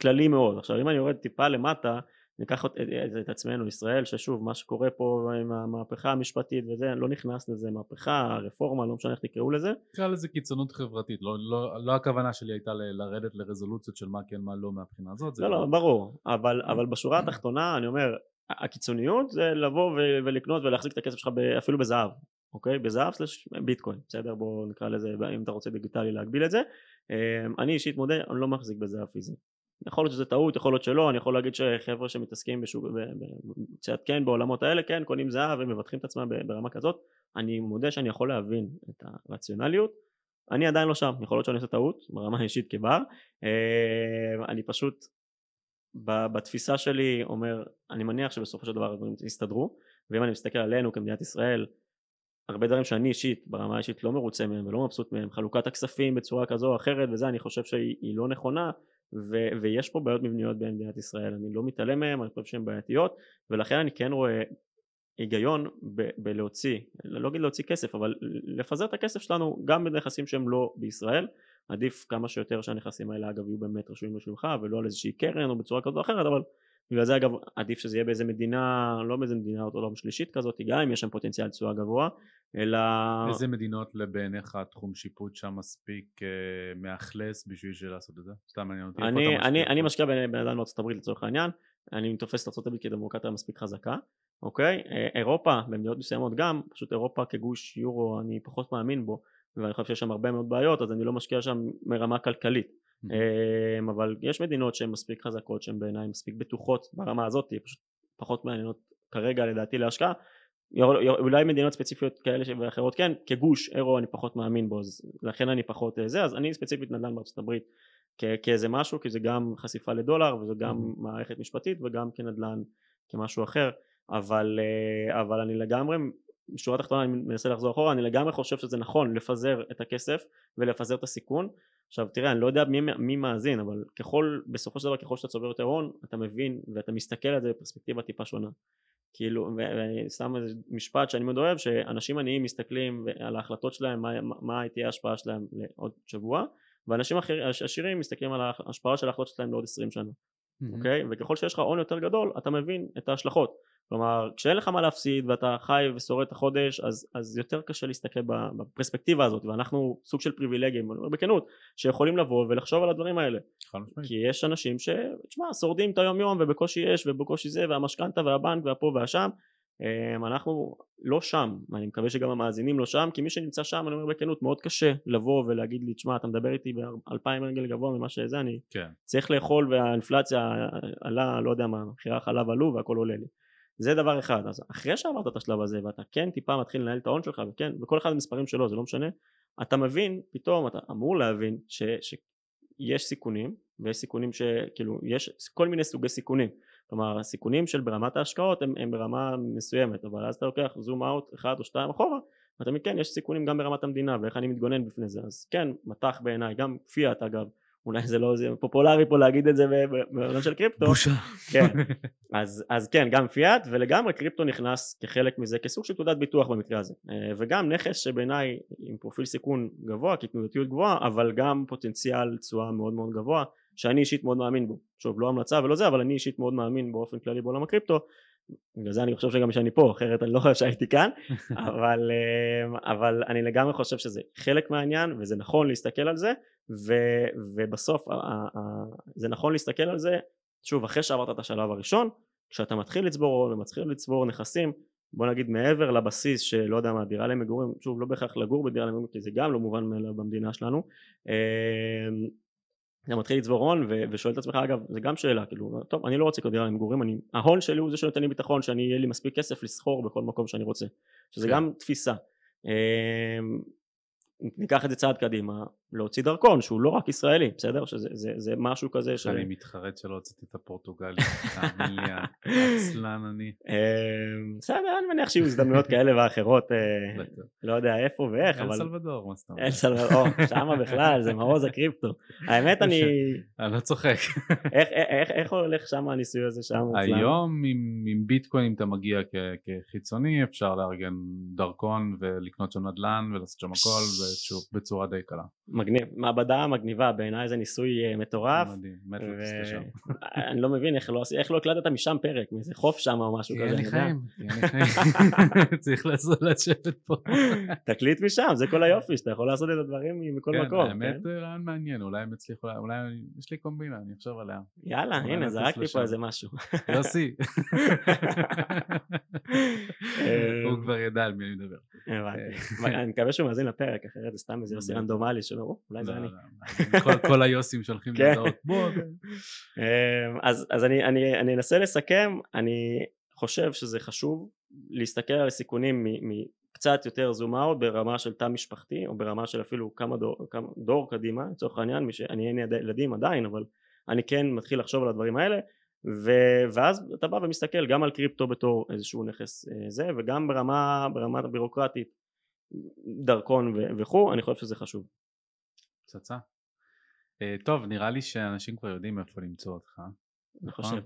כללי מאוד. עכשיו אם אני יורד טיפה למטה, ניקח את, את, את עצמנו ישראל, ששוב מה שקורה פה עם המהפכה המשפטית וזה, לא נכנס לזה, מהפכה, רפורמה, לא משנה איך תקראו לזה, נקרא לזה קיצונות חברתית, לא, לא, לא הכוונה שלי הייתה ל- לרדת לרזולוציות של מה כן מה לא מהבחינה הזאת, זה לא לא ברור, אבל, אבל בשורה התחתונה אני אומר, הקיצוניות זה לבוא ולקנות ולהחזיק את הכסף שלך אפילו בזהב, אוקיי? בזהב סלש ביטקוין, בסדר? בוא נקרא לזה, אם אתה רוצה דיגיטלי להגביל את זה. אמ, אני אישית מודה, אני לא מחזיק בזהב פיזי. יכול להיות שזה טעות, יכול להיות שלא, אני יכול להגיד שחבר'ה שמתעסקים בשוק, קצת כן בעולמות האלה, כן, קונים זהב ומבטחים את עצמם ברמה כזאת, אני מודה שאני יכול להבין את הרציונליות, אני עדיין לא שם, יכול להיות שאני עושה טעות, ברמה האישית כבר, אמ, אני פשוט בתפיסה שלי אומר, אני מניח שבסופו של דבר הדברים יסתדרו, ואם אני מסתכל עלינו כמדינת ישראל, הרבה דברים שאני אישית, ברמה האישית לא מרוצה מהם ולא מבסוט מהם, חלוקת הכספים בצורה כזו או אחרת וזה, אני חושב שהיא היא לא נכונה, ו- ויש פה בעיות מבניות במדינת ישראל, אני לא מתעלם מהם, אני חושב שהן בעייתיות, ולכן אני כן רואה היגיון בלהוציא, לא אגיד להוציא כסף, אבל לפזר את הכסף שלנו גם בנכסים שהם לא בישראל, עדיף כמה שיותר שהנכסים האלה אגב יהיו באמת רשומים בשבילך ולא על איזושהי קרן או בצורה כזו או אחרת אבל בגלל זה אגב עדיף שזה יהיה באיזה מדינה לא באיזה מדינה או לא שלישית כזאת גם אם יש שם פוטנציאל תשואה גבוה אלא איזה מדינות בעיניך התחום שיפוט שם מספיק אה, מאכלס בשביל לעשות את זה? סתם מעניין אותי. אני, אני, אני פה? משקיע בן בן אדם בארצות הברית לצורך העניין אני תופס את ארצות הברית כדמוקרטיה מספיק חזקה אוקיי אה, אירופה במדינות מסוימות גם פשוט אירופה כגוש יורו אני פחות מאמין בו ואני חושב שיש שם הרבה מאוד בעיות אז אני לא משקיע שם מרמה כלכלית Mhm. אמ, אבל יש מדינות שהן מספיק חזקות שהן בעיניי מספיק בטוחות ברמה הזאת פשוט פחות מעניינות כרגע לדעתי להשקעה אולי מדינות ספציפיות כאלה ואחרות כן כגוש אירו אני פחות מאמין בו אז לכן אני פחות אה, זה אז אני ספציפית נדל"ן בארצות הברית כ- כאיזה משהו כי זה גם חשיפה לדולר וזה גם Mhm. מערכת משפטית וגם כנדל"ן כמשהו אחר אבל אה, אבל אני לגמרי בשורה התחתונה אני מנסה לחזור אחורה אני לגמרי חושב שזה נכון לפזר את הכסף ולפזר את הסיכון. עכשיו תראה אני לא יודע מי, מי מאזין אבל ככל בסופו של דבר ככל שאתה צובר יותר הון אתה מבין ואתה מסתכל על זה בפרספקטיבה טיפה שונה. כאילו ואני שם איזה משפט שאני מאוד אוהב שאנשים עניים מסתכלים על ההחלטות שלהם מה, מה, תהיה ההשפעה שלהם לעוד שבוע ואנשים עשירים מסתכלים על ההשפעה של ההחלטות שלהם לעוד 20 שנה. אוקיי? וככל שיש לך הון יותר גדול אתה מבין את ההשלכות כלומר כשאין לך מה להפסיד ואתה חי ושורד את החודש אז, אז יותר קשה להסתכל בפרספקטיבה הזאת ואנחנו סוג של פריבילגים אני אומר בכנות שיכולים לבוא ולחשוב על הדברים האלה. כי יש אנשים שתשמע שורדים את היום יום ובקושי יש ובקושי זה והמשכנתה והבנק והפה והשם אמ, אנחנו לא שם ואני מקווה שגם המאזינים לא שם כי מי שנמצא שם אני אומר בכנות מאוד קשה לבוא ולהגיד לי תשמע אתה מדבר איתי באלפיים רגל גבוה ממה שזה אני כן. צריך לאכול והאינפלציה עלה לא יודע מה מחירי החלב עלו והכל עולה לי זה דבר אחד. אז אחרי שעברת את השלב הזה ואתה כן טיפה מתחיל לנהל את ההון שלך וכן וכל אחד המספרים שלו זה לא משנה אתה מבין פתאום אתה אמור להבין ש, שיש סיכונים ויש סיכונים שכאילו יש כל מיני סוגי סיכונים. כלומר הסיכונים של ברמת ההשקעות הם, הם ברמה מסוימת אבל אז אתה לוקח זום אאוט אחד או שתיים אחורה ואתה מבין כן יש סיכונים גם ברמת המדינה ואיך אני מתגונן בפני זה. אז כן מטח בעיניי גם פיאט אגב אולי זה לא זה פופולרי פה להגיד את זה בעולם של קריפטו. בושה. כן. אז, אז כן גם פיאט ולגמרי קריפטו נכנס כחלק מזה כסוג של תעודת ביטוח במקרה הזה. אה, וגם נכס שבעיניי עם פרופיל סיכון גבוה כי תנודתיות גבוהה אבל גם פוטנציאל תשואה מאוד מאוד גבוה שאני אישית מאוד מאמין בו. שוב לא המלצה ולא זה אבל אני אישית מאוד מאמין באופן כללי בעולם הקריפטו. בגלל זה אני חושב שגם שאני פה אחרת אני לא חושב שהייתי כאן. אבל, אה, אבל אני לגמרי חושב שזה חלק מהעניין וזה נכון להסתכל על זה ו, ובסוף ה- ה- ה- זה נכון להסתכל על זה שוב אחרי שעברת את השלב הראשון כשאתה מתחיל לצבור הון ומתחיל לצבור נכסים בוא נגיד מעבר לבסיס שלא יודע מה דירה למגורים שוב לא בהכרח לגור בדירה למגורים כי זה גם לא מובן מאליו במדינה שלנו אתה מתחיל לצבור הון ו- ושואל את עצמך אגב זה גם שאלה כאילו טוב אני לא רוצה לקנות דירה למגורים אני ההון שלי הוא זה שנותן לי ביטחון שאני יהיה לי מספיק כסף לסחור בכל מקום שאני רוצה שזה כן. גם תפיסה ניקח את זה צעד קדימה, להוציא דרכון שהוא לא רק ישראלי, בסדר? שזה זה, זה משהו כזה ש... אני מתחרט שלא הוצאתי את הפורטוגלי, תאמין לי, עצלן אני. אמ, בסדר, אני מניח שיהיו הזדמנויות כאלה ואחרות, אה, לא יודע איפה ואיך, אבל... אל סלבדור, מה זאת אומרת? אל סלבדור, שמה בכלל, זה מעוז הקריפטו. האמת אני... אני לא צוחק. איך הולך שם הניסוי הזה שם? היום עם ביטקוין אתה מגיע כחיצוני, אפשר לארגן דרכון ולקנות שם נדל"ן ולעשות שם הכל. בצורה די קלה. מגניב, מעבדה מגניבה, בעיניי זה ניסוי אה, מטורף. מדהים, מטריקס לשם. אני לא מבין איך לא, איך לא הקלטת משם פרק, מאיזה חוף שם או משהו כזה. אין לי חיים, אין לי חיים. צריך לשבת פה. תקליט משם, זה כל היופי, שאתה יכול לעשות את הדברים מכל כן, מקום. כן, האמת רעיון מעניין, אולי הם יצליחו, אולי יש לי קומבינה, אני אחשוב עליה. יאללה, הנה, זרקתי פה איזה משהו. יוסי. כבר ידע על מי אני מדבר. אני מקווה שהוא מאזין לפרק, אחרת זה סתם איזה יוסי רנדומלי שלו, אולי זה לא, אני. לא, כל היוסים שהולכים כן. לדעות. אמ, אז אני אנסה לסכם, אני חושב שזה חשוב להסתכל על הסיכונים מקצת יותר זום אאוט ברמה של תא משפחתי או ברמה של אפילו כמה דור, כמה דור קדימה לצורך העניין, אני אין ילדים עדיין אבל אני כן מתחיל לחשוב על הדברים האלה ו, ואז אתה בא ומסתכל גם על קריפטו בתור איזשהו נכס אה, זה וגם ברמה, ברמה הבירוקרטית דרכון וכו' אני חושב שזה חשוב. פצצה. Uh, טוב נראה לי שאנשים כבר יודעים איפה למצוא אותך. חושב.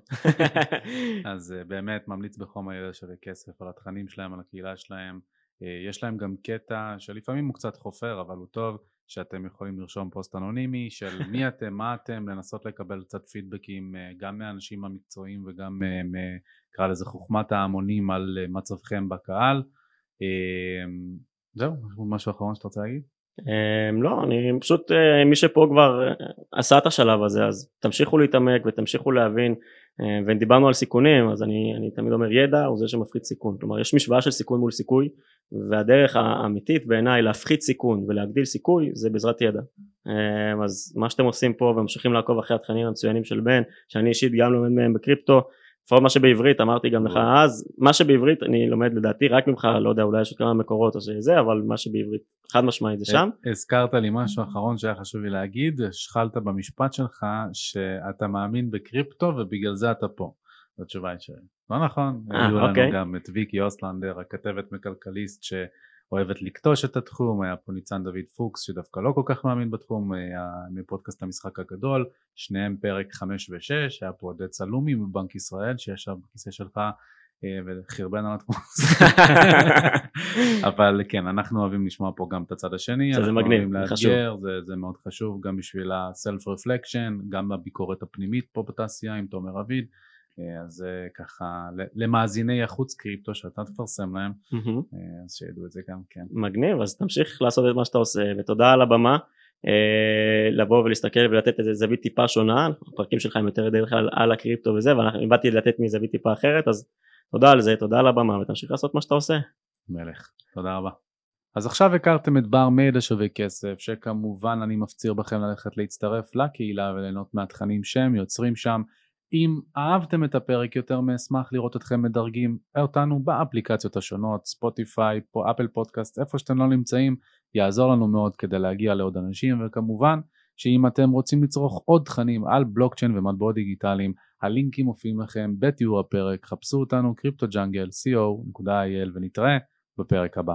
אז uh, באמת ממליץ בחום הידע שווה כסף על התכנים שלהם על הקהילה שלהם uh, יש להם גם קטע שלפעמים הוא קצת חופר אבל הוא טוב שאתם יכולים לרשום פוסט אנונימי של מי אתם מה אתם לנסות לקבל קצת פידבקים uh, גם מהאנשים המקצועיים וגם נקרא לזה חוכמת ההמונים על מצבכם בקהל זהו, משהו אחרון שאתה רוצה להגיד? Um, לא, אני פשוט, מי שפה כבר עשה את השלב הזה, אז תמשיכו להתעמק ותמשיכו להבין, ודיברנו על סיכונים, אז אני, אני תמיד אומר ידע הוא זה שמפחית סיכון, כלומר יש משוואה של סיכון מול סיכוי, והדרך האמיתית בעיניי להפחית סיכון ולהגדיל סיכוי זה בעזרת ידע. Um, אז מה שאתם עושים פה וממשיכים לעקוב אחרי התכנים המצוינים של בן, שאני אישית גם לומד מהם בקריפטו, לפחות מה שבעברית אמרתי גם לך אז מה שבעברית אני לומד לדעתי רק ממך לא יודע אולי יש עוד כמה מקורות או שזה אבל מה שבעברית חד משמעית זה שם. הזכרת לי משהו אחרון שהיה חשוב לי להגיד השחלת במשפט שלך שאתה מאמין בקריפטו ובגלל זה אתה פה. התשובה היא שלא נכון, אה, היו לנו אוקיי. גם את ויקי אוסלנדר הכתבת מכלכליסט ש... אוהבת לקטוש את התחום, היה פה ניצן דוד פוקס שדווקא לא כל כך מאמין בתחום, היה מפודקאסט המשחק הגדול, שניהם פרק 5 ו-6, היה פה עודד סלומי מבנק ישראל שישב בכיסא שלך אה, וחרבן על התחום אבל כן אנחנו אוהבים לשמוע פה גם את הצד השני, זה מגניב, זה חשוב, זה, זה מאוד חשוב גם בשביל ה-self reflection, גם בביקורת הפנימית פה בתעשייה עם תומר אביד. אה, אז זה ככה למאזיני החוץ קריפטו שאתה תפרסם להם אה, אז שידעו את זה גם כן. מגניב אז תמשיך לעשות את מה שאתה עושה ותודה על הבמה אה, לבוא ולהסתכל ולתת איזה זווית טיפה שונה הפרקים שלך הם יותר בדרך כלל על הקריפטו וזה ואני באתי לתת מזווית טיפה אחרת אז תודה על זה תודה על הבמה ותמשיך לעשות מה שאתה עושה. מלך תודה רבה. אז עכשיו הכרתם את בר מידע שווה כסף שכמובן אני מפציר בכם ללכת להצטרף לקהילה וליהנות מהתכנים שהם יוצרים שם אם אהבתם את הפרק יותר מאשמח לראות אתכם מדרגים אותנו באפליקציות השונות, ספוטיפיי, אפל פודקאסט, איפה שאתם לא נמצאים, יעזור לנו מאוד כדי להגיע לעוד אנשים, וכמובן שאם אתם רוצים לצרוך עוד תכנים על בלוקצ'יין ומטבעות דיגיטליים, הלינקים מופיעים לכם בתיאור הפרק, חפשו אותנו קריפטו ג'אנגל co.il ונתראה בפרק הבא.